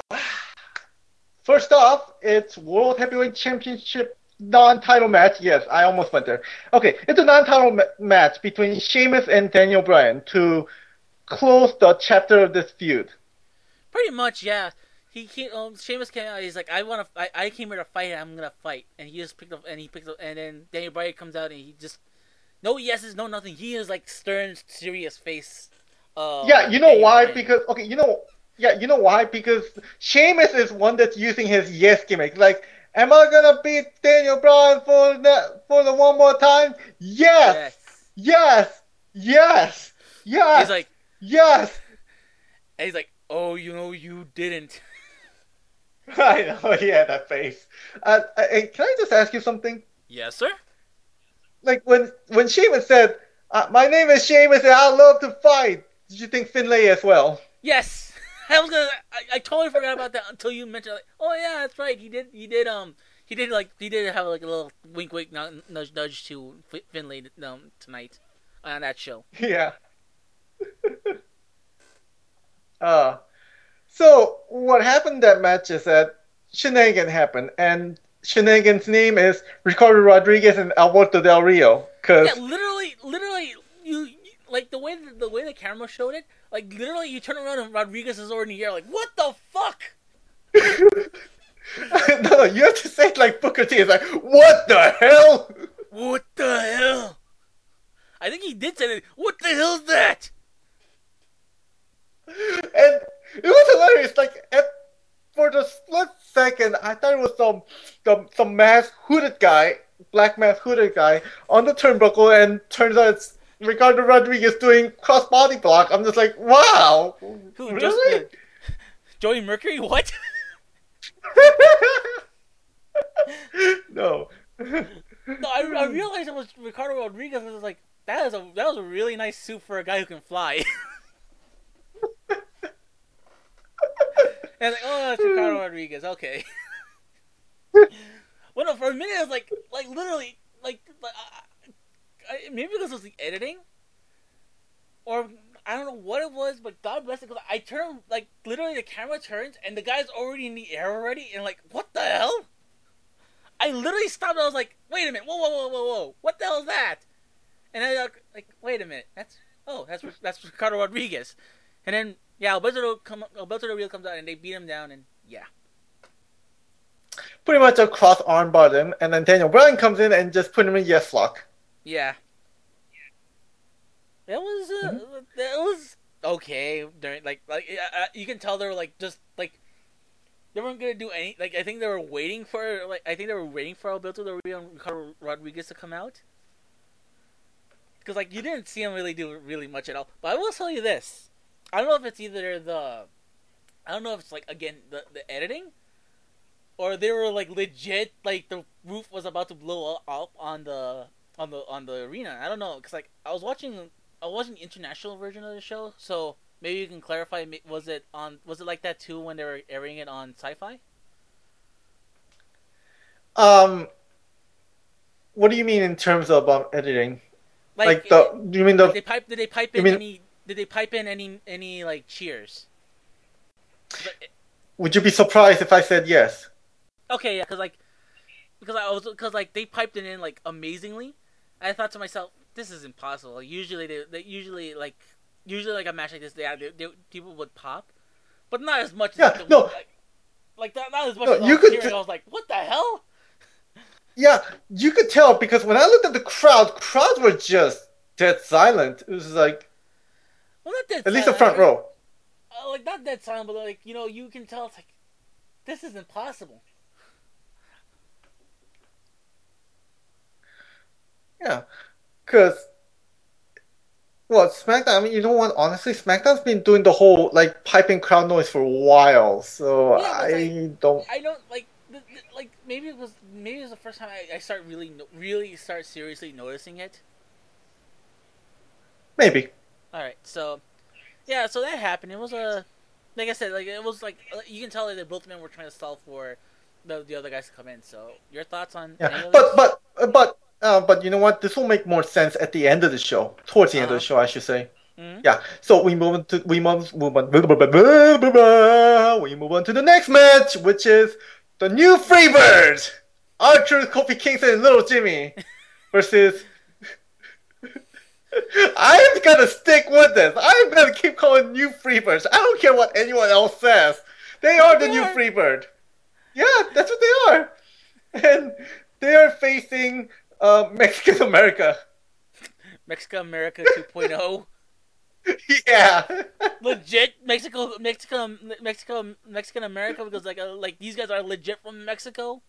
first off, it's World Heavyweight Championship non-title match. Yes, I almost went there. Okay, it's a non-title ma- match between Sheamus and Daniel Bryan to close the chapter of this feud. Pretty much, yeah. He came. Um, Sheamus came out. He's like, I want to. I, I came here to fight. I'm gonna fight. And he just picked up. And he picked up. And then Daniel Bryan comes out and he just no yeses, no nothing. He is like stern, serious face. Uh, Yeah, you know Daniel why? Bryan. Because okay, you know, yeah, you know why? Because Sheamus is one that's using his yes gimmick. Like, am I gonna beat Daniel Bryan for the for the one more time? Yes, yes. yes, yes, yes, He's like, yes. and he's like, oh, you know, you didn't. [laughs] I know, [laughs] yeah, that face. Uh, uh, hey, can I just ask you something? Yes, sir. Like when when Sheamus said, uh, "My name is Sheamus and I love to fight," did you think Finlay as well? Yes. I was gonna. I, I totally forgot about that until you mentioned. Like, oh yeah, that's right. He did. He did. Um. He did like. He did have like a little wink, wink, nudge, nudge to F- Finlay um, tonight on that show. [laughs] Yeah. [laughs] uh, so what happened that match is that shenanigan happened, and shenanigan's name is Ricardo Rodriguez and Alberto Del Rio. Cause Yeah, literally, literally, like the way the, the way the camera showed it. Like literally, you turn around and Rodriguez is already in the air. Like what the fuck? [laughs] no, you have to say it like Booker T. It's like, what the hell? What the hell? I think he did say that. What the hell's that? And it was hilarious. Like at, for the split second, I thought it was some some some masked hooded guy, black masked hooded guy on the turnbuckle, and turns out it's Ricardo Rodriguez doing cross body block. I'm just like, wow, Who really? just uh, [laughs] Joey Mercury? What? [laughs] no. [laughs] No, I, I realized it was Ricardo Rodriguez. I was like, that is a that was a really nice suit for a guy who can fly. and like, oh, that's Ricardo Rodriguez. Okay. well, no, for a minute I was like, like literally, like, like I, I, maybe because it was the editing, or I don't know what it was, but God bless it. Because I turned, like, literally the camera turns and the guy's already in the air already, and like, what the hell? I literally stopped. I was like, "Wait a minute! Whoa, whoa, whoa, whoa, whoa! What the hell is that?" And I like, like, "Wait a minute! That's oh, that's that's Ricardo Rodriguez." And then yeah, Alberto come Alberto Rio comes out and they beat him down and yeah, Pretty much a cross arm bottom, and then Daniel Bryan comes in and just put him in yes lock. Yeah. That was uh, that was okay during like like uh, uh, you can tell they were like just like they weren't gonna do any like I think they were waiting for like I think they were waiting for Alberto Del Rio and Ricardo Rodriguez to come out because like you didn't see him really do really much at all. But I will tell you this: I don't know if it's either the I don't know if it's like again the the editing or they were like legit like the roof was about to blow up on the on the on the arena. I don't know because like I was watching I was watching the international version of the show, so maybe you can clarify. Was it on? Was it like that too when they were airing it on Syfy? Um, what do you mean in terms of um, editing? Like, Like, the? Do you mean did the? they pipe? Did they pipe in mean- any? Did they pipe in any any like cheers? Would you be surprised if I said yes? Okay, yeah, because like, because I was because like they piped it in like amazingly. I thought to myself, this is impossible. Usually they, they usually like usually like a match like this, they, they, they people would pop, but not as much. Yeah, as, like, no. like, like not, not as much No, as you could hearing. t- I was like, what the hell? Yeah, you could tell because when I looked at the crowd, crowds were just dead silent. It was like Well, not dead at least the silent, front like, row. uh, like not dead silent, but like you know, you can tell it's like this is impossible. Yeah, because well, SmackDown. I mean, you know what? Honestly, SmackDown's been doing the whole like piping crowd noise for a while, so Yeah, I don't. I don't like the, the, like maybe it was maybe it was the first time I, I start really really start seriously noticing it. Maybe. All right, so yeah, so that happened. It was a like I said, like it was like uh, you can tell that both men were trying to stall for the, the other guys to come in. So your thoughts on? Yeah, but but but uh, but you know what? This will make more sense at the end of the show, towards the end of the show, I should say. Mhm. Yeah. So we move on to we move move on we move on to the next match, which is the new Freebirds, Archer, Kofi Kingston, and Little Jimmy [laughs] versus. [laughs] I'm gonna stick with this. I'm gonna keep calling new Freebirds. I don't care what anyone else says. They are the They new are. Freebird. Yeah, that's what they are. And they are facing uh, Mexican America. Mexico America 2.0. [laughs] yeah. legit Mexico, Mexico, Mexico, Mexican America because like uh, like these guys are legit from Mexico,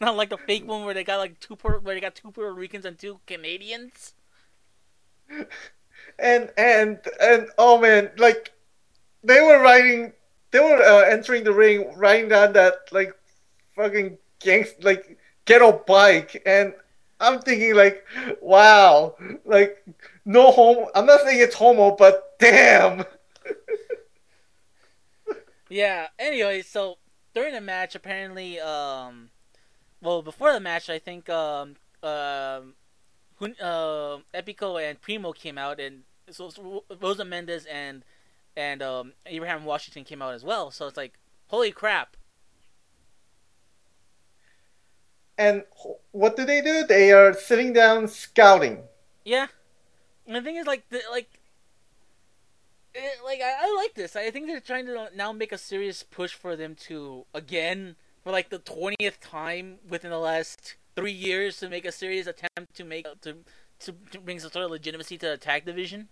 not like the fake one where they got like two Puerto, where they got two Puerto Ricans and two Canadians. and and and oh man, like they were riding, they were uh, entering the ring, riding down that like fucking gangst like ghetto bike, and I'm thinking like, wow, like no homo. I'm not saying it's homo, but damn. [laughs] Yeah. Anyway, so during the match, apparently, um, well, before the match, I think um, um, uh, Epico and Primo came out, and so, so Rosa Mendes and and um, Abraham Washington came out as well. So it's like, holy crap! And what do they do? They are sitting down scouting. Yeah, and the thing is, like, the, like, it, like I, I like this. I think they're trying to now make a serious push for them to again for like the twentieth time within the last three years to make a serious attempt to make to to, to bring some sort of legitimacy to the tag division.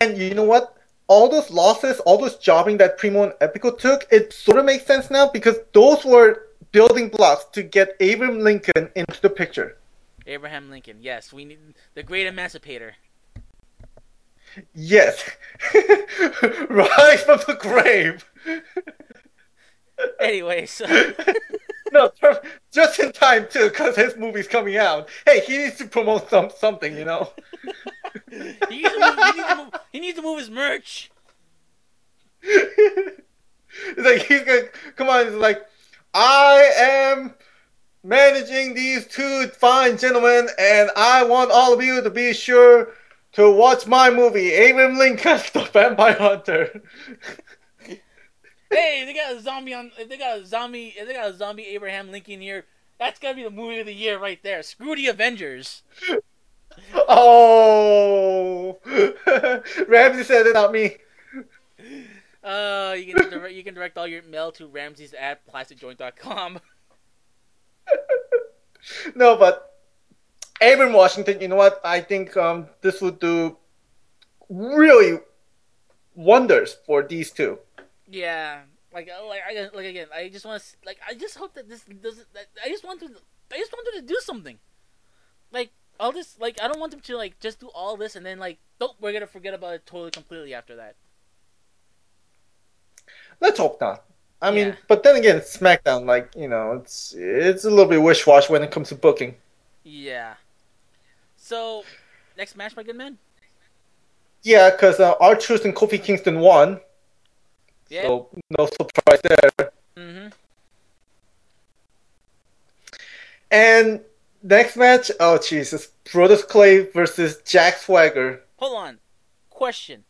And you know what? All those losses, all those jobbing that Primo and Epico took, it sort of makes sense now because those were building blocks to get Abraham Lincoln into the picture. Abraham Lincoln, yes, we need the great emancipator. Yes. [laughs] Rise from the grave. Anyway, so [laughs] no, just in time too, because his movie's coming out. Hey, he needs to promote some something, you know. [laughs] he needs, to move, he, needs to move, he needs to move his merch. it's like he's gonna come on. He's like, I am managing these two fine gentlemen, and I want all of you to be sure to watch my movie, Abraham Lincoln, [laughs] the Vampire Hunter. [laughs] Hey, they got a zombie on. If they got a zombie, if they got a zombie Abraham Lincoln here, that's gotta be the movie of the year right there. Screw the Avengers. [laughs] Oh, Ramsey said it, not me. Uh, you can direct, you can direct all your mail to Ramses at plasticjoint.com. [laughs] No, but Abraham Washington, you know what? I think um, this would do really wonders for these two. Yeah, like uh, like I like again. I just want to like I just hope that this doesn't. I just want to. I just want them to do something. Like all this. Like I don't want them to like just do all this and then like nope, we're gonna forget about it totally completely after that. Let's hope not. I mean, Yeah. but then again, it's SmackDown. Like you know, it's it's a little bit wish wash when it comes to booking. Yeah. So next match, my good man. Yeah, because uh, R-Truth and Kofi Kingston won, Yeah. so no surprise there. mm-hmm. And next match, oh Jesus, Brodus Clay versus Jack Swagger. Hold on. Question.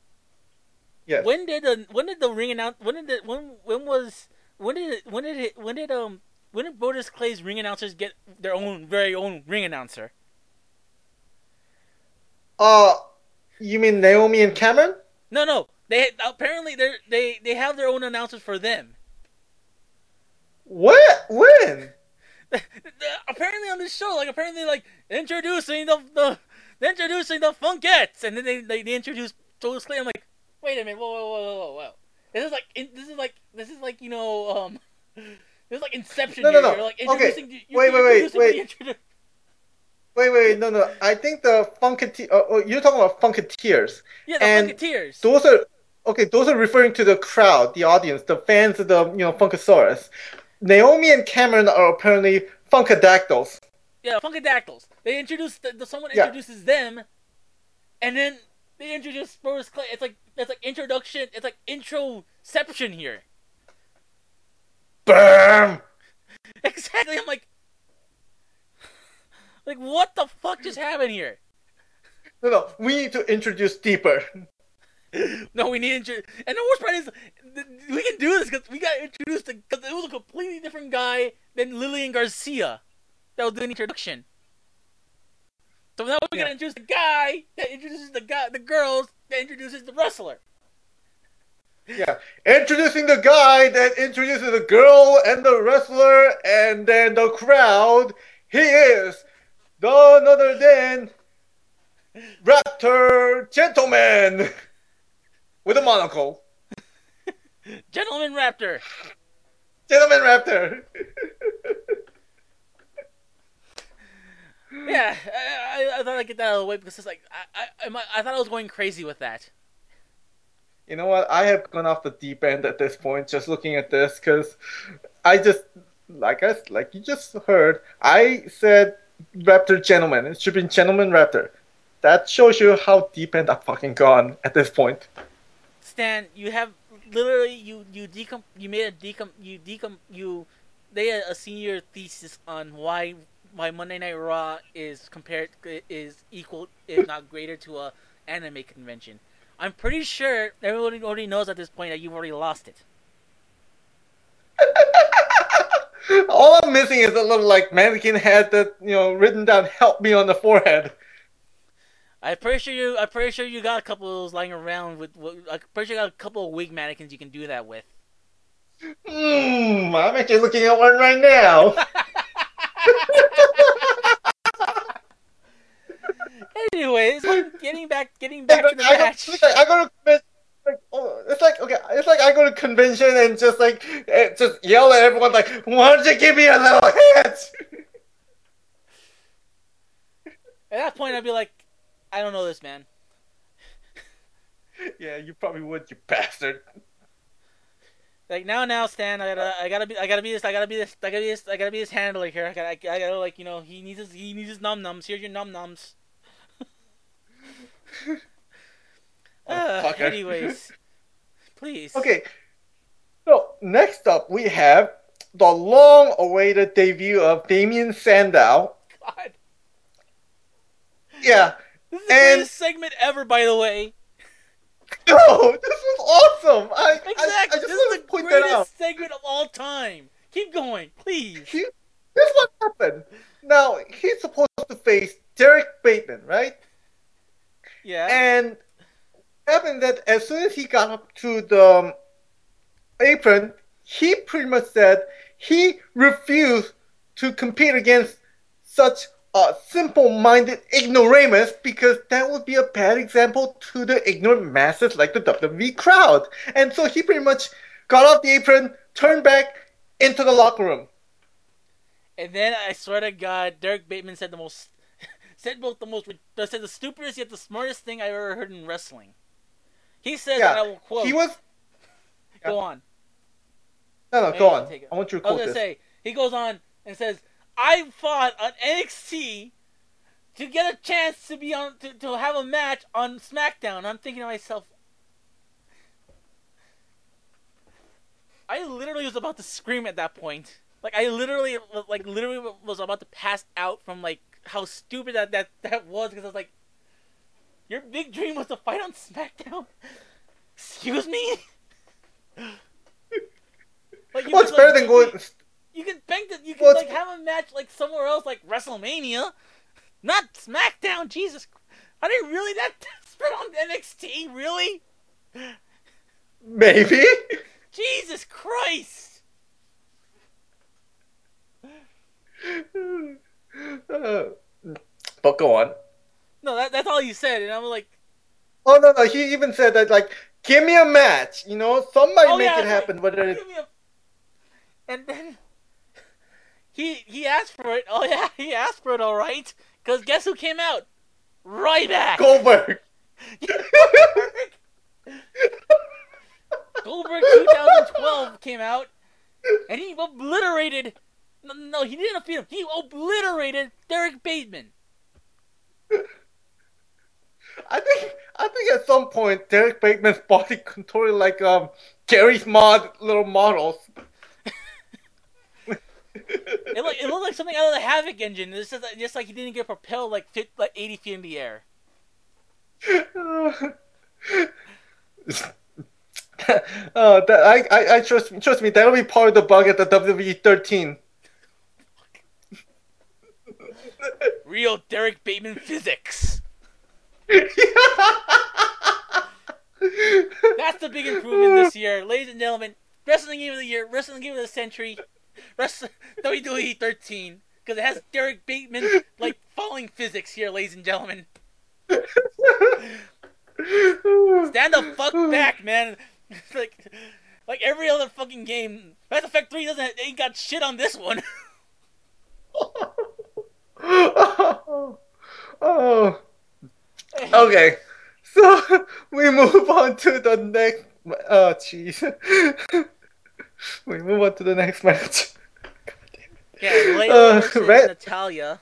Yes. When did the when did the ring announce when did the, when when was when did it, when did it, when did um when did Brodus Clay's ring announcers get their own very own ring announcer? Uh, you mean Naomi and Cameron? No, no. They apparently they they they have their own announcers for them. What? When? [laughs] apparently on this show, like apparently like introducing the the introducing the Funkettes, and then they they, they introduce Brodus Clay. I'm like, wait a minute, whoa, whoa, whoa, whoa, whoa, whoa. This is like this is like this is like you know um. [laughs] This is like Inception No, no, no. You're like Okay. You're, Wait, you're wait, wait, wait. introdu- Wait, wait, no, no. I think the Funkete- uh, oh, you're talking about Funketeers. Yeah, the And Funketeers. Those are okay. Those are referring to the crowd, the audience, the fans of the you know Funkasaurus. Naomi and Cameron are apparently Funkadactyls. Yeah, Funkadactyls. They introduce the, the someone Yeah. introduces them, and then they introduce Brodus Clay. It's like it's like introduction. It's like introception here. Bam. [laughs] Exactly. I'm like, like what the fuck just happened here? No, no. We need to introduce deeper. [laughs] no, we need to. And the worst part is, we can do this because we got introduced because it was a completely different guy than Lillian Garcia that was doing the introduction. So now we yeah. gonna introduce the guy that introduces the guy, the girls that introduces the wrestler. Yeah, introducing the guy that introduces the girl and the wrestler, and then the crowd. He is none other than Raptor Gentleman with a monocle. [laughs] Gentleman Raptor. Gentleman Raptor. [laughs] Yeah, I, I, I thought I'd get that out of the way because it's like I, I, I, I thought I was going crazy with that. You know what? I have gone off the deep end at this point, just looking at this, because I just, like I, like you just heard, I said Raptor Gentleman. It should be Gentleman Raptor. That shows you how deep end I've fucking gone at this point. Stan, you have literally you you decom you made a decom you decom you they had a senior thesis on why why Monday Night Raw is compared is equal if not greater to a anime convention. I'm pretty sure everyone already knows at this point that you've already lost it. [laughs] All I'm missing is a little like mannequin head that you know written down "Help me" on the forehead. I'm pretty sure you I'm pretty sure you got a couple of those lying around with I'm pretty sure you got a couple of wig mannequins you can do that with. Hmm, I'm actually looking at one right now. [laughs] Anyways, getting back getting back to the I go, match. it's like I go to convention, like, oh, it's like okay, it's like I go to convention and just like eh, just yell at everyone like, "Why don't you give me a little hint?" [laughs] At that point, I'd be like, I don't know this man. [laughs] yeah, you probably would, you bastard. Like now, now, Stan, I gotta, I gotta be, I gotta be this, I gotta be this, I gotta be this, I gotta be this handler here. I gotta, I, I gotta like, you know, he needs his, he needs his num nums. Here's your num nums. [laughs] uh, anyways, [laughs] please. Okay, so next up we have the long-awaited debut of Damien Sandow. God, Yeah, this is the And- greatest segment ever, by the way. [laughs] no, this was awesome. I, I, I Exactly. just this is the greatest segment of all time. Keep going, please. He, this what happened. Now he's supposed to face Derek Bateman, right? Yeah. And happened that as soon as he got up to the um, apron, he pretty much said he refused to compete against such a simple-minded ignoramus because that would be a bad example to the ignorant masses like the WWE crowd. And so he pretty much got off the apron, turned back into the locker room. And then I swear to God, Derek Bateman said the most, [laughs] said both the most, said the stupidest yet the smartest thing I ever heard in wrestling. He said, Yeah, and I will quote. He was Go on. no, no. Go on. I want you to I was gonna this. say he goes on and says, "I fought on NXT to get a chance to be on to, to have a match on SmackDown." I'm thinking to myself, I literally was about to scream at that point. Like I literally, like literally, was about to pass out from like how stupid that that that was because I was like, "Your big dream was to fight on SmackDown." Excuse me. [laughs] Like, you What's better like, than going? You can bank that you can Well, like have a match like somewhere else, like WrestleMania, not SmackDown. Jesus, I didn't really that [laughs] spread on NXT. Really, Maybe. Jesus Christ! Uh, but go on. No, that, that's all you said, and I'm like, Oh no, no. He even said that like, give me a match. You know, somebody oh make yeah, it happen. Whether give a... and then he he asked for it. Oh [laughs] yeah, he asked for it. All right, because guess who came out? Ryback. [laughs] Goldberg. [laughs] Goldberg 2012 came out, and he obliterated. No, no, he didn't defeat him. He obliterated Derek Bateman. I think I think at some point Derek Bateman's body contorted like um Garry's Mod little models. It looked, it looked like something out of the Havok engine. It's just, just like he didn't get propelled like fit, like 80 feet in the air. uh, [laughs] that, I, I, I trust trust me. That'll be part of the bug at the WWE 13. [laughs] Real Derek Bateman physics. [laughs] That's the big improvement this year, ladies and gentlemen. Wrestling Game of the Year, Wrestling Game of the Century, [laughs] Wrestling WWE 13, because it has Derek Bateman like falling physics here, ladies and gentlemen. [laughs] Stand the fuck back, man. [laughs] like, like every other fucking game, Mass Effect 3 doesn't ain't got shit on this one. oh, oh. Okay, so we move on to the next. Oh, jeez. [laughs] we move on to the next match. [laughs] yeah, Layla Uh, versus Red- Natalya.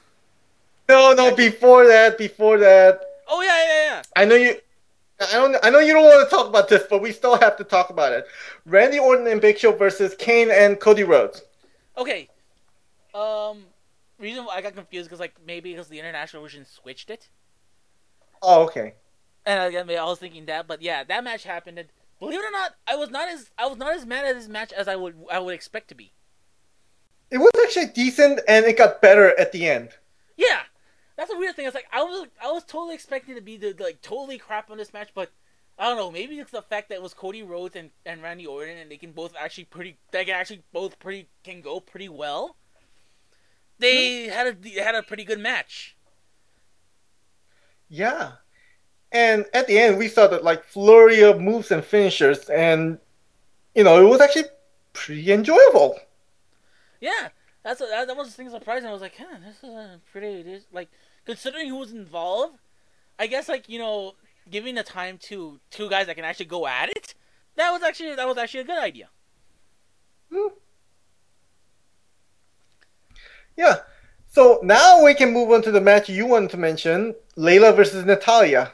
No, no. Before that, before that, Oh yeah, yeah, yeah. I know you. I don't. I know you don't want to talk about this, but we still have to talk about it. Randy Orton and Big Show versus Kane and Cody Rhodes. Okay. Um, reason why I got confused because like maybe because the international version switched it, Oh, okay. and again I was thinking that, but yeah, that match happened. Believe it or not, I was not as I was not as mad at this match as I would I would expect to be. It was actually decent, and it got better at the end. Yeah, that's a weird thing. It's like I was I was totally expecting to be the, the, like totally crap on this match, but I don't know. Maybe it's the fact that it was Cody Rhodes and, and Randy Orton, and they can both actually pretty they can actually both pretty can go pretty well. They hmm. had a they had a pretty good match. Yeah. And at the end, we saw that like flurry of moves and finishers, and you know it was actually pretty enjoyable. Yeah, that's that was the thing surprising. I was like, huh, this is a pretty this, like considering who was involved. I guess like you know giving the time to two guys that can actually go at it. That was actually that was actually a good idea. Hmm. Yeah. So now we can move on to the match you wanted to mention: Layla versus Natalya.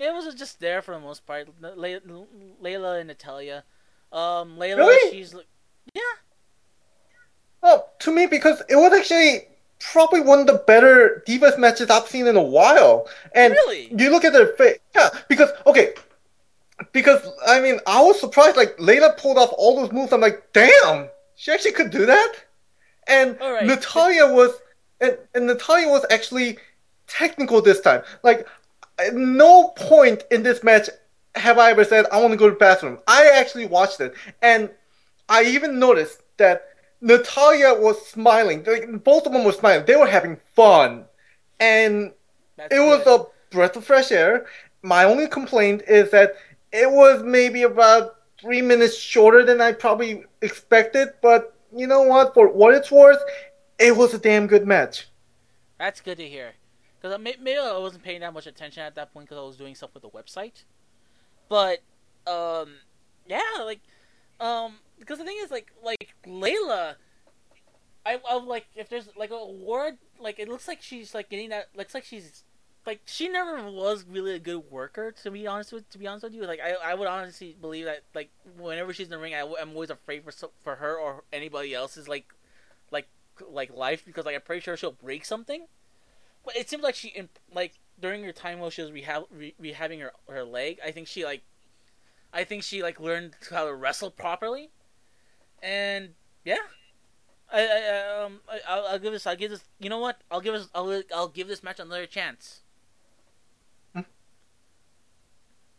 It was just there for the most part. Le- Layla and Natalya. Um, Layla, Really? she's like, yeah, Oh, to me, because it was actually probably one of the better Divas matches I've seen in a while. And Really? you look at their face, yeah, because okay, because I mean, I was surprised. Like Layla pulled off all those moves. I'm like, damn, she actually could do that. And right. Natalya was, and, and Natalya was actually technical this time. Like, at no point in this match have I ever said I want to go to the bathroom. I actually watched it, and I even noticed that Natalya was smiling. Like, both of them were smiling. They were having fun, and that's it was a breath of fresh air. My only complaint is that it was maybe about three minutes shorter than I probably expected. But you know what? For what it's worth, it was a damn good match. That's good to hear. Because maybe I wasn't paying that much attention at that point because I was doing stuff with the website. But, um, yeah, like, um, because the thing is, like, like Layla, I, I like if there's like a word, like it looks like she's like getting that. Looks like she's like she never was really a good worker. To be honest with, to be honest with you, like I, I would honestly believe that like whenever she's in the ring, I, am always afraid for for her or anybody else's like, like like life because like I'm pretty sure she'll break something. But it seems like she, like during her time while she was rehab, re- rehabbing her her leg, I think she like, I think she like learned how to wrestle properly, and yeah, I, I um I, I'll, I'll give this I'll give this you know what I'll give this I'll I'll give this match another chance.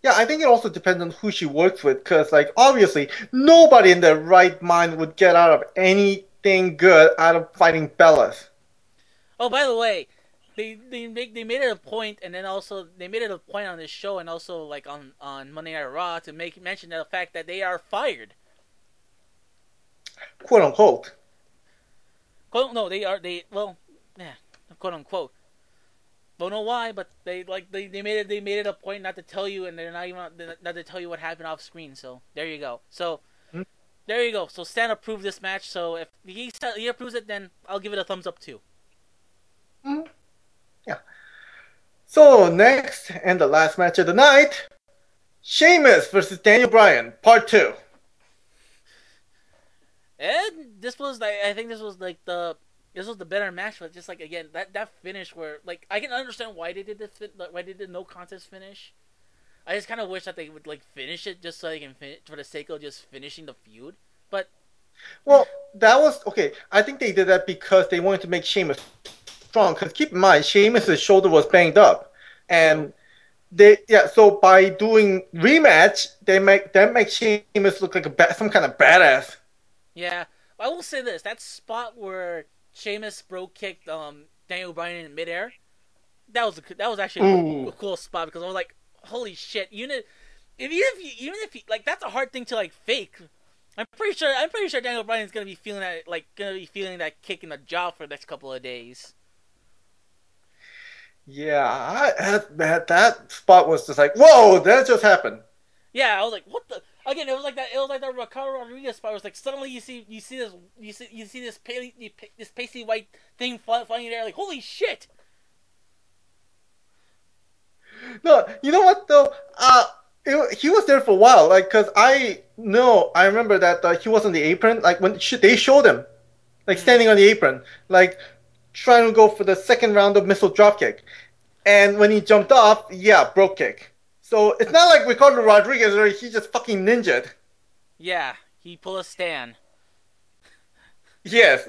Yeah, I think it also depends on who she works with, because like obviously nobody in their right mind would get out of anything good out of fighting Bellas. Oh, by the way, they they make they made it a point, and then also they made it a point on this show, and also like on on Monday Night Raw to make mention the fact that they are fired. quote unquote. Quote, no, they are they well, yeah, quote unquote. Don't know why, but they like they, they made it they made it a point not to tell you, and they're not even not to tell you what happened off screen. So there you go. So Hmm. there you go. So Stan approved this match. So if he he approves it, then I'll give it a thumbs up too. So next and the last match of the night, Sheamus versus Daniel Bryan, part two. And this was like I think this was like the this was the better match, but just like again that that finish where like I can understand why they did the fin- like, why they did no contest finish. I just kind of wish that they would like finish it just so they can finish for the sake of just finishing the feud. But Well, that was okay. I think they did that because they wanted to make Sheamus strong. Because keep in mind, Sheamus' shoulder was banged up, and they yeah. So by doing rematch, they make that makes Sheamus look like a ba- some kind of badass. yeah, I will say this: that spot where Sheamus Brogue kicked um Daniel Bryan in midair, that was a, that was actually a, a cool spot because I was like, holy shit! you know. if even if you, even if you, like that's a hard thing to like fake. I'm pretty sure I'm pretty sure Daniel Bryan's gonna be feeling that like gonna be feeling that kick in the jaw for the next couple of days. Yeah, I, that, that spot was just like, whoa, that just happened. Yeah, I was like, what the? Again, it was like that. It was like that Ricardo Rodriguez spot. It was like suddenly you see you see this you see you see this pale, this pasty white thing fly, flying in there. Like holy shit! No, you know what though? Uh, it, he was there for a while, like, cause I know I remember that uh, he was on the apron, like when sh- they showed him, like standing on the apron, like trying to go for the second round of missile dropkick, and when he jumped off, yeah, Brogue kick. So it's not like Ricardo Rodriguez where he just fucking ninjaed. Yeah, he pulled a stand. Yes,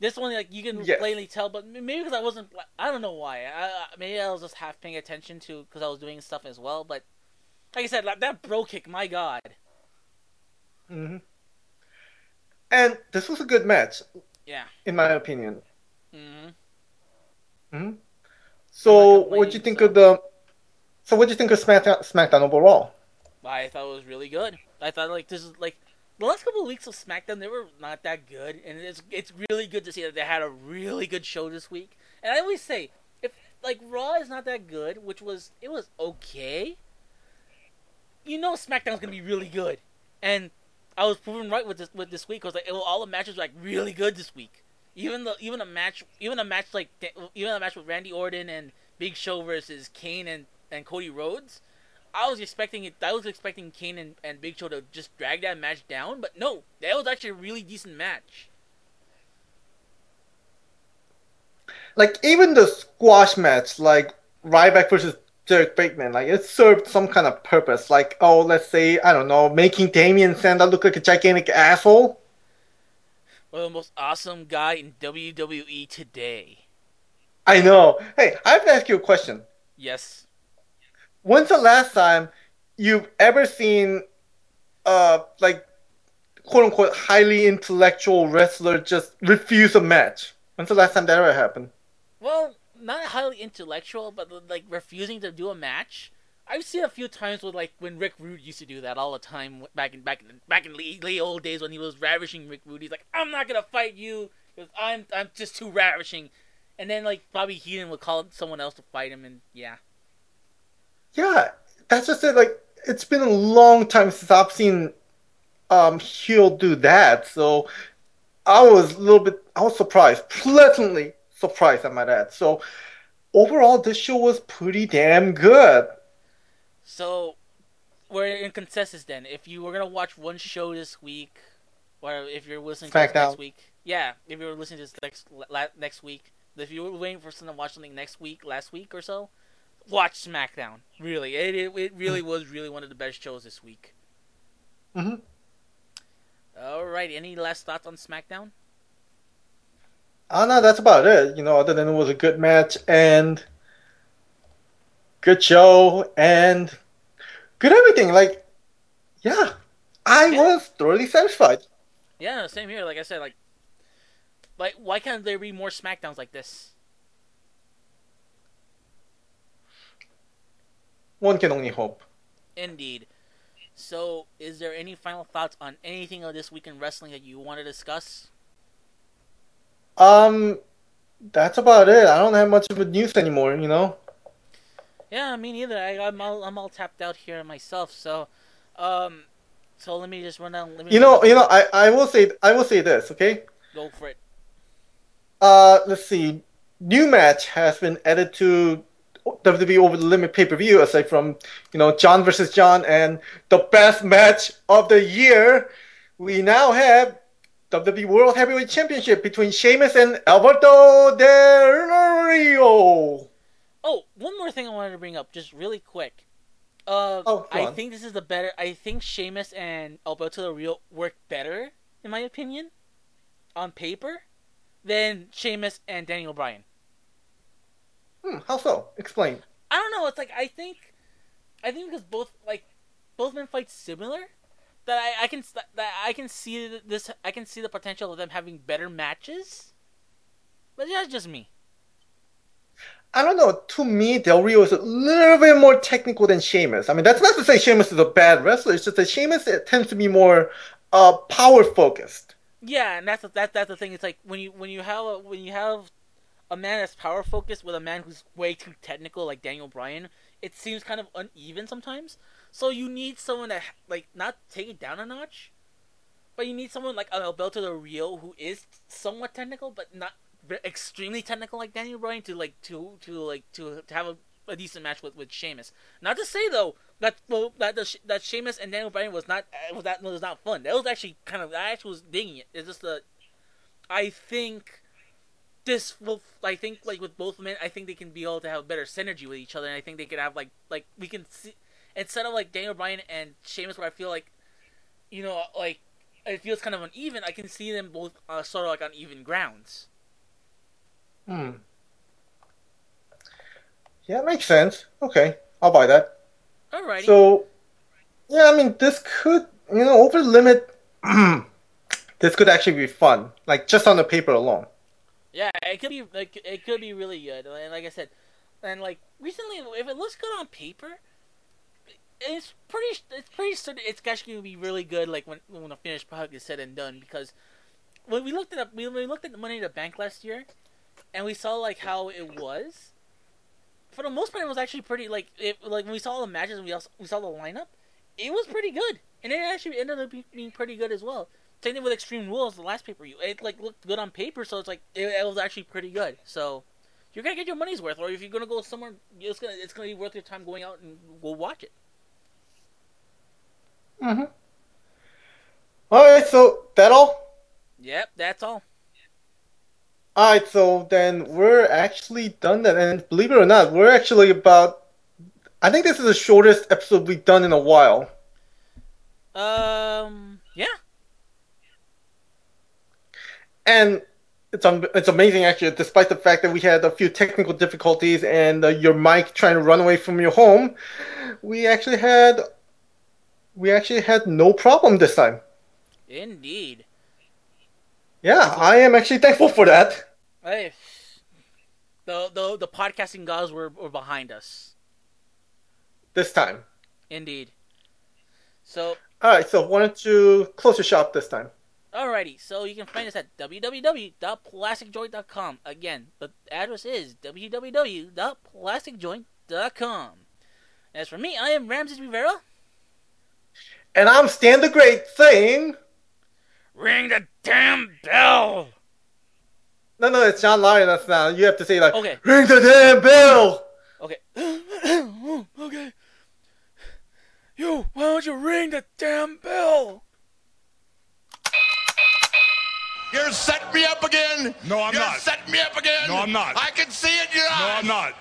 This one, like you can Yes. plainly tell, but maybe because I wasn't, I don't know why. I, maybe I was just half paying attention to because I was doing stuff as well. But like I said, that Brogue kick, my god. hmm and this was a good match, Yeah. in my opinion. hmm hmm So, what do you think so- of the? So, what do you think of SmackDown, SmackDown overall? I thought it was really good. I thought like this is like the last couple of weeks of SmackDown they were not that good, and it's it's really good to see that they had a really good show this week. And I always say if like Raw is not that good, which was it was okay, you know SmackDown's gonna be really good. And I was proven right with this with this week. Was like, all the matches were like really good this week. Even the even a match even a match like even a match with Randy Orton and Big Show versus Kane and and Cody Rhodes. I was expecting it. I was expecting Kane and, and Big Show to just drag that match down, but no, that was actually a really decent match. Like even the squash match, like Ryback versus Derek Bateman, like it served some kind of purpose. Like, oh, let's say I don't know, making Damien Sandow look like a gigantic asshole. One of the most awesome guy in WWE today. I know. Hey, I have to ask you a question. Yes. When's the last time you've ever seen, uh, like, quote unquote, highly intellectual wrestler just refuse a match? When's the last time that ever happened? Well, not highly intellectual, but like refusing to do a match. I've seen a few times with like when Rick Rude used to do that all the time back in back in back in the the old days when he was ravishing Rick Rude. He's like, I'm not gonna fight you because I'm I'm just too ravishing. And then like Bobby Heenan would call someone else to fight him, and yeah. Yeah, that's just it. Like, it's been a long time since I've seen um heel do that. So I was a little bit, I was surprised, pleasantly surprised, I might add. So overall, this show was pretty damn good. So we're in consensus then. If you were gonna watch one show this week, or if you're listening to this SmackDown. next week, yeah, if you were listening to this next la- next week, if you were waiting for someone to watch something next week, last week or so, watch SmackDown. Really, it it, it really was really one of the best shows this week. Mhm. All right, any last thoughts on SmackDown? Oh no, that's about it. You know, other than it was a good match and good show and good everything. Like, yeah, I Yeah. was thoroughly satisfied. Yeah, same here. Like I said, like, like why can't there be more SmackDowns like this? One can only hope. Indeed. So, is there any final thoughts on anything of this week in wrestling that you want to discuss? Um, that's about it. I don't have much of a news anymore. You know. Yeah, me neither. I, I'm all I'm all tapped out here myself. So, um, so let me just run down. Let me You know, you know, I, I will say I will say this, okay? go for it. Uh, let's see. New match has been added to WWE Over the Limit pay per view, aside from you know John versus John and the best match of the year, we now have WWE World Heavyweight Championship between Sheamus and Alberto Del Rio. Oh, one more thing I wanted to bring up, just really quick. Uh, Oh, I on. think this is the better. I think Sheamus and Alberto Del Rio work better, in my opinion, on paper, than Sheamus and Daniel Bryan. Hmm, how so? Explain. I don't know. It's like I think, I think because both like both men fight similar, that I, I can that I can see this. I can see the potential of them having better matches. But that's just me. I don't know. To me, Del Rio is a little bit more technical than Sheamus. I mean, that's not to say Sheamus is a bad wrestler. It's just that Sheamus it tends to be more uh, power focused. Yeah, and that's the, that that's the thing. It's like when you when you have a, when you have a man that's power focused with a man who's way too technical, like Daniel Bryan, it seems kind of uneven sometimes. So you need someone that like not take it down a notch, but you need someone like Alberto Del Rio who is somewhat technical, but not extremely technical like Daniel Bryan to like to to like to, to have a, a decent match with with Sheamus. Not to say though that well, that the, that Sheamus and Daniel Bryan was not uh, was that was not fun. That was actually kind of I actually was digging it. It's just the I think this will I think like with both men I think they can be able to have better synergy with each other and I think they could have like like we can see instead of like Daniel Bryan and Sheamus where I feel like you know like it feels kind of uneven I can see them both uh, sort of like on even grounds. Hmm. Yeah, makes sense. Okay, I'll buy that. Alrighty. So, yeah, I mean, this could, you know, over the limit, [clears throat] this could actually be fun. Like, just on the paper alone. Yeah, it could be like it could be really good. And like I said, and like recently, if it looks good on paper, it's pretty. It's pretty certain it's actually gonna be really good. Like when when the finished product is said and done, because when we looked at up, when we looked at the Money in the Bank last year, and we saw like how it was. For the most part, it was actually pretty. Like it, like when we saw the matches, and we also we saw the lineup, it was pretty good, and it actually ended up being pretty good as well. Same thing with Extreme Rules, the last pay per view. It like looked good on paper, so it's like it, it was actually pretty good. So you're gonna get your money's worth, or if you're gonna go somewhere, it's gonna it's gonna be worth your time going out and go watch it. Mm-hmm. Alright, so, that all? Yep, that's all. Alright, so then we're actually done that. And believe it or not, we're actually about. I think this is the shortest episode we've done in a while. Um, yeah, And it's um, it's amazing actually, despite the fact that we had a few technical difficulties and uh, your mic trying to run away from your home, we actually had we actually had no problem this time. indeed. Yeah, I am actually thankful for that. Hey, the the the podcasting gods were were behind us. This time. Indeed. So All right, so why don't you close your shop this time? Alrighty, so you can find us at www.plasticjoint.com. Again, the address is www.plasticjoint.com. As for me, I am Ramses Rivera. And I'm Stan the Great saying, Ring the damn bell! no, no, it's John Lyon. That's not. You have to say like, Okay. ring the damn bell. Okay. [coughs] okay. You, why don't you ring the damn bell? You're setting me up again. No, I'm You're not. setting me up again. No, I'm not. I can see it in your No, eyes. No, I'm not.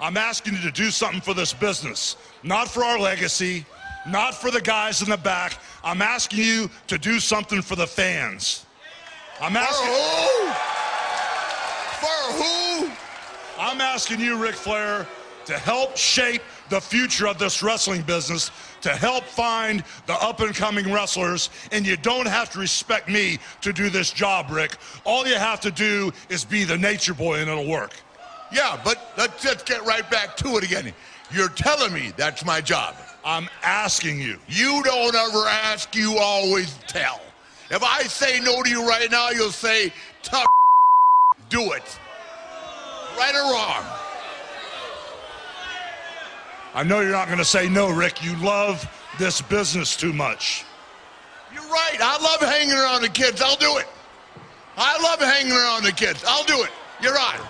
I'm asking you to do something for this business, not for our legacy, not for the guys in the back. I'm asking you to do something for the fans. I'm For asking. who? For who? I'm asking you, Ric Flair, to help shape the future of this wrestling business, to help find the up and coming wrestlers. And you don't have to respect me to do this job, Ric. All you have to do is be the nature boy and it'll work. Yeah, but let's just get right back to it again. You're telling me that's my job. I'm asking you. You don't ever ask, you always tell. If I say no to you right now, you'll say, tough do it. Right or wrong? I know you're not going to say no, Ric. You love this business too much. You're right. I love hanging around the kids. I'll do it. I love hanging around the kids. I'll do it. You're on.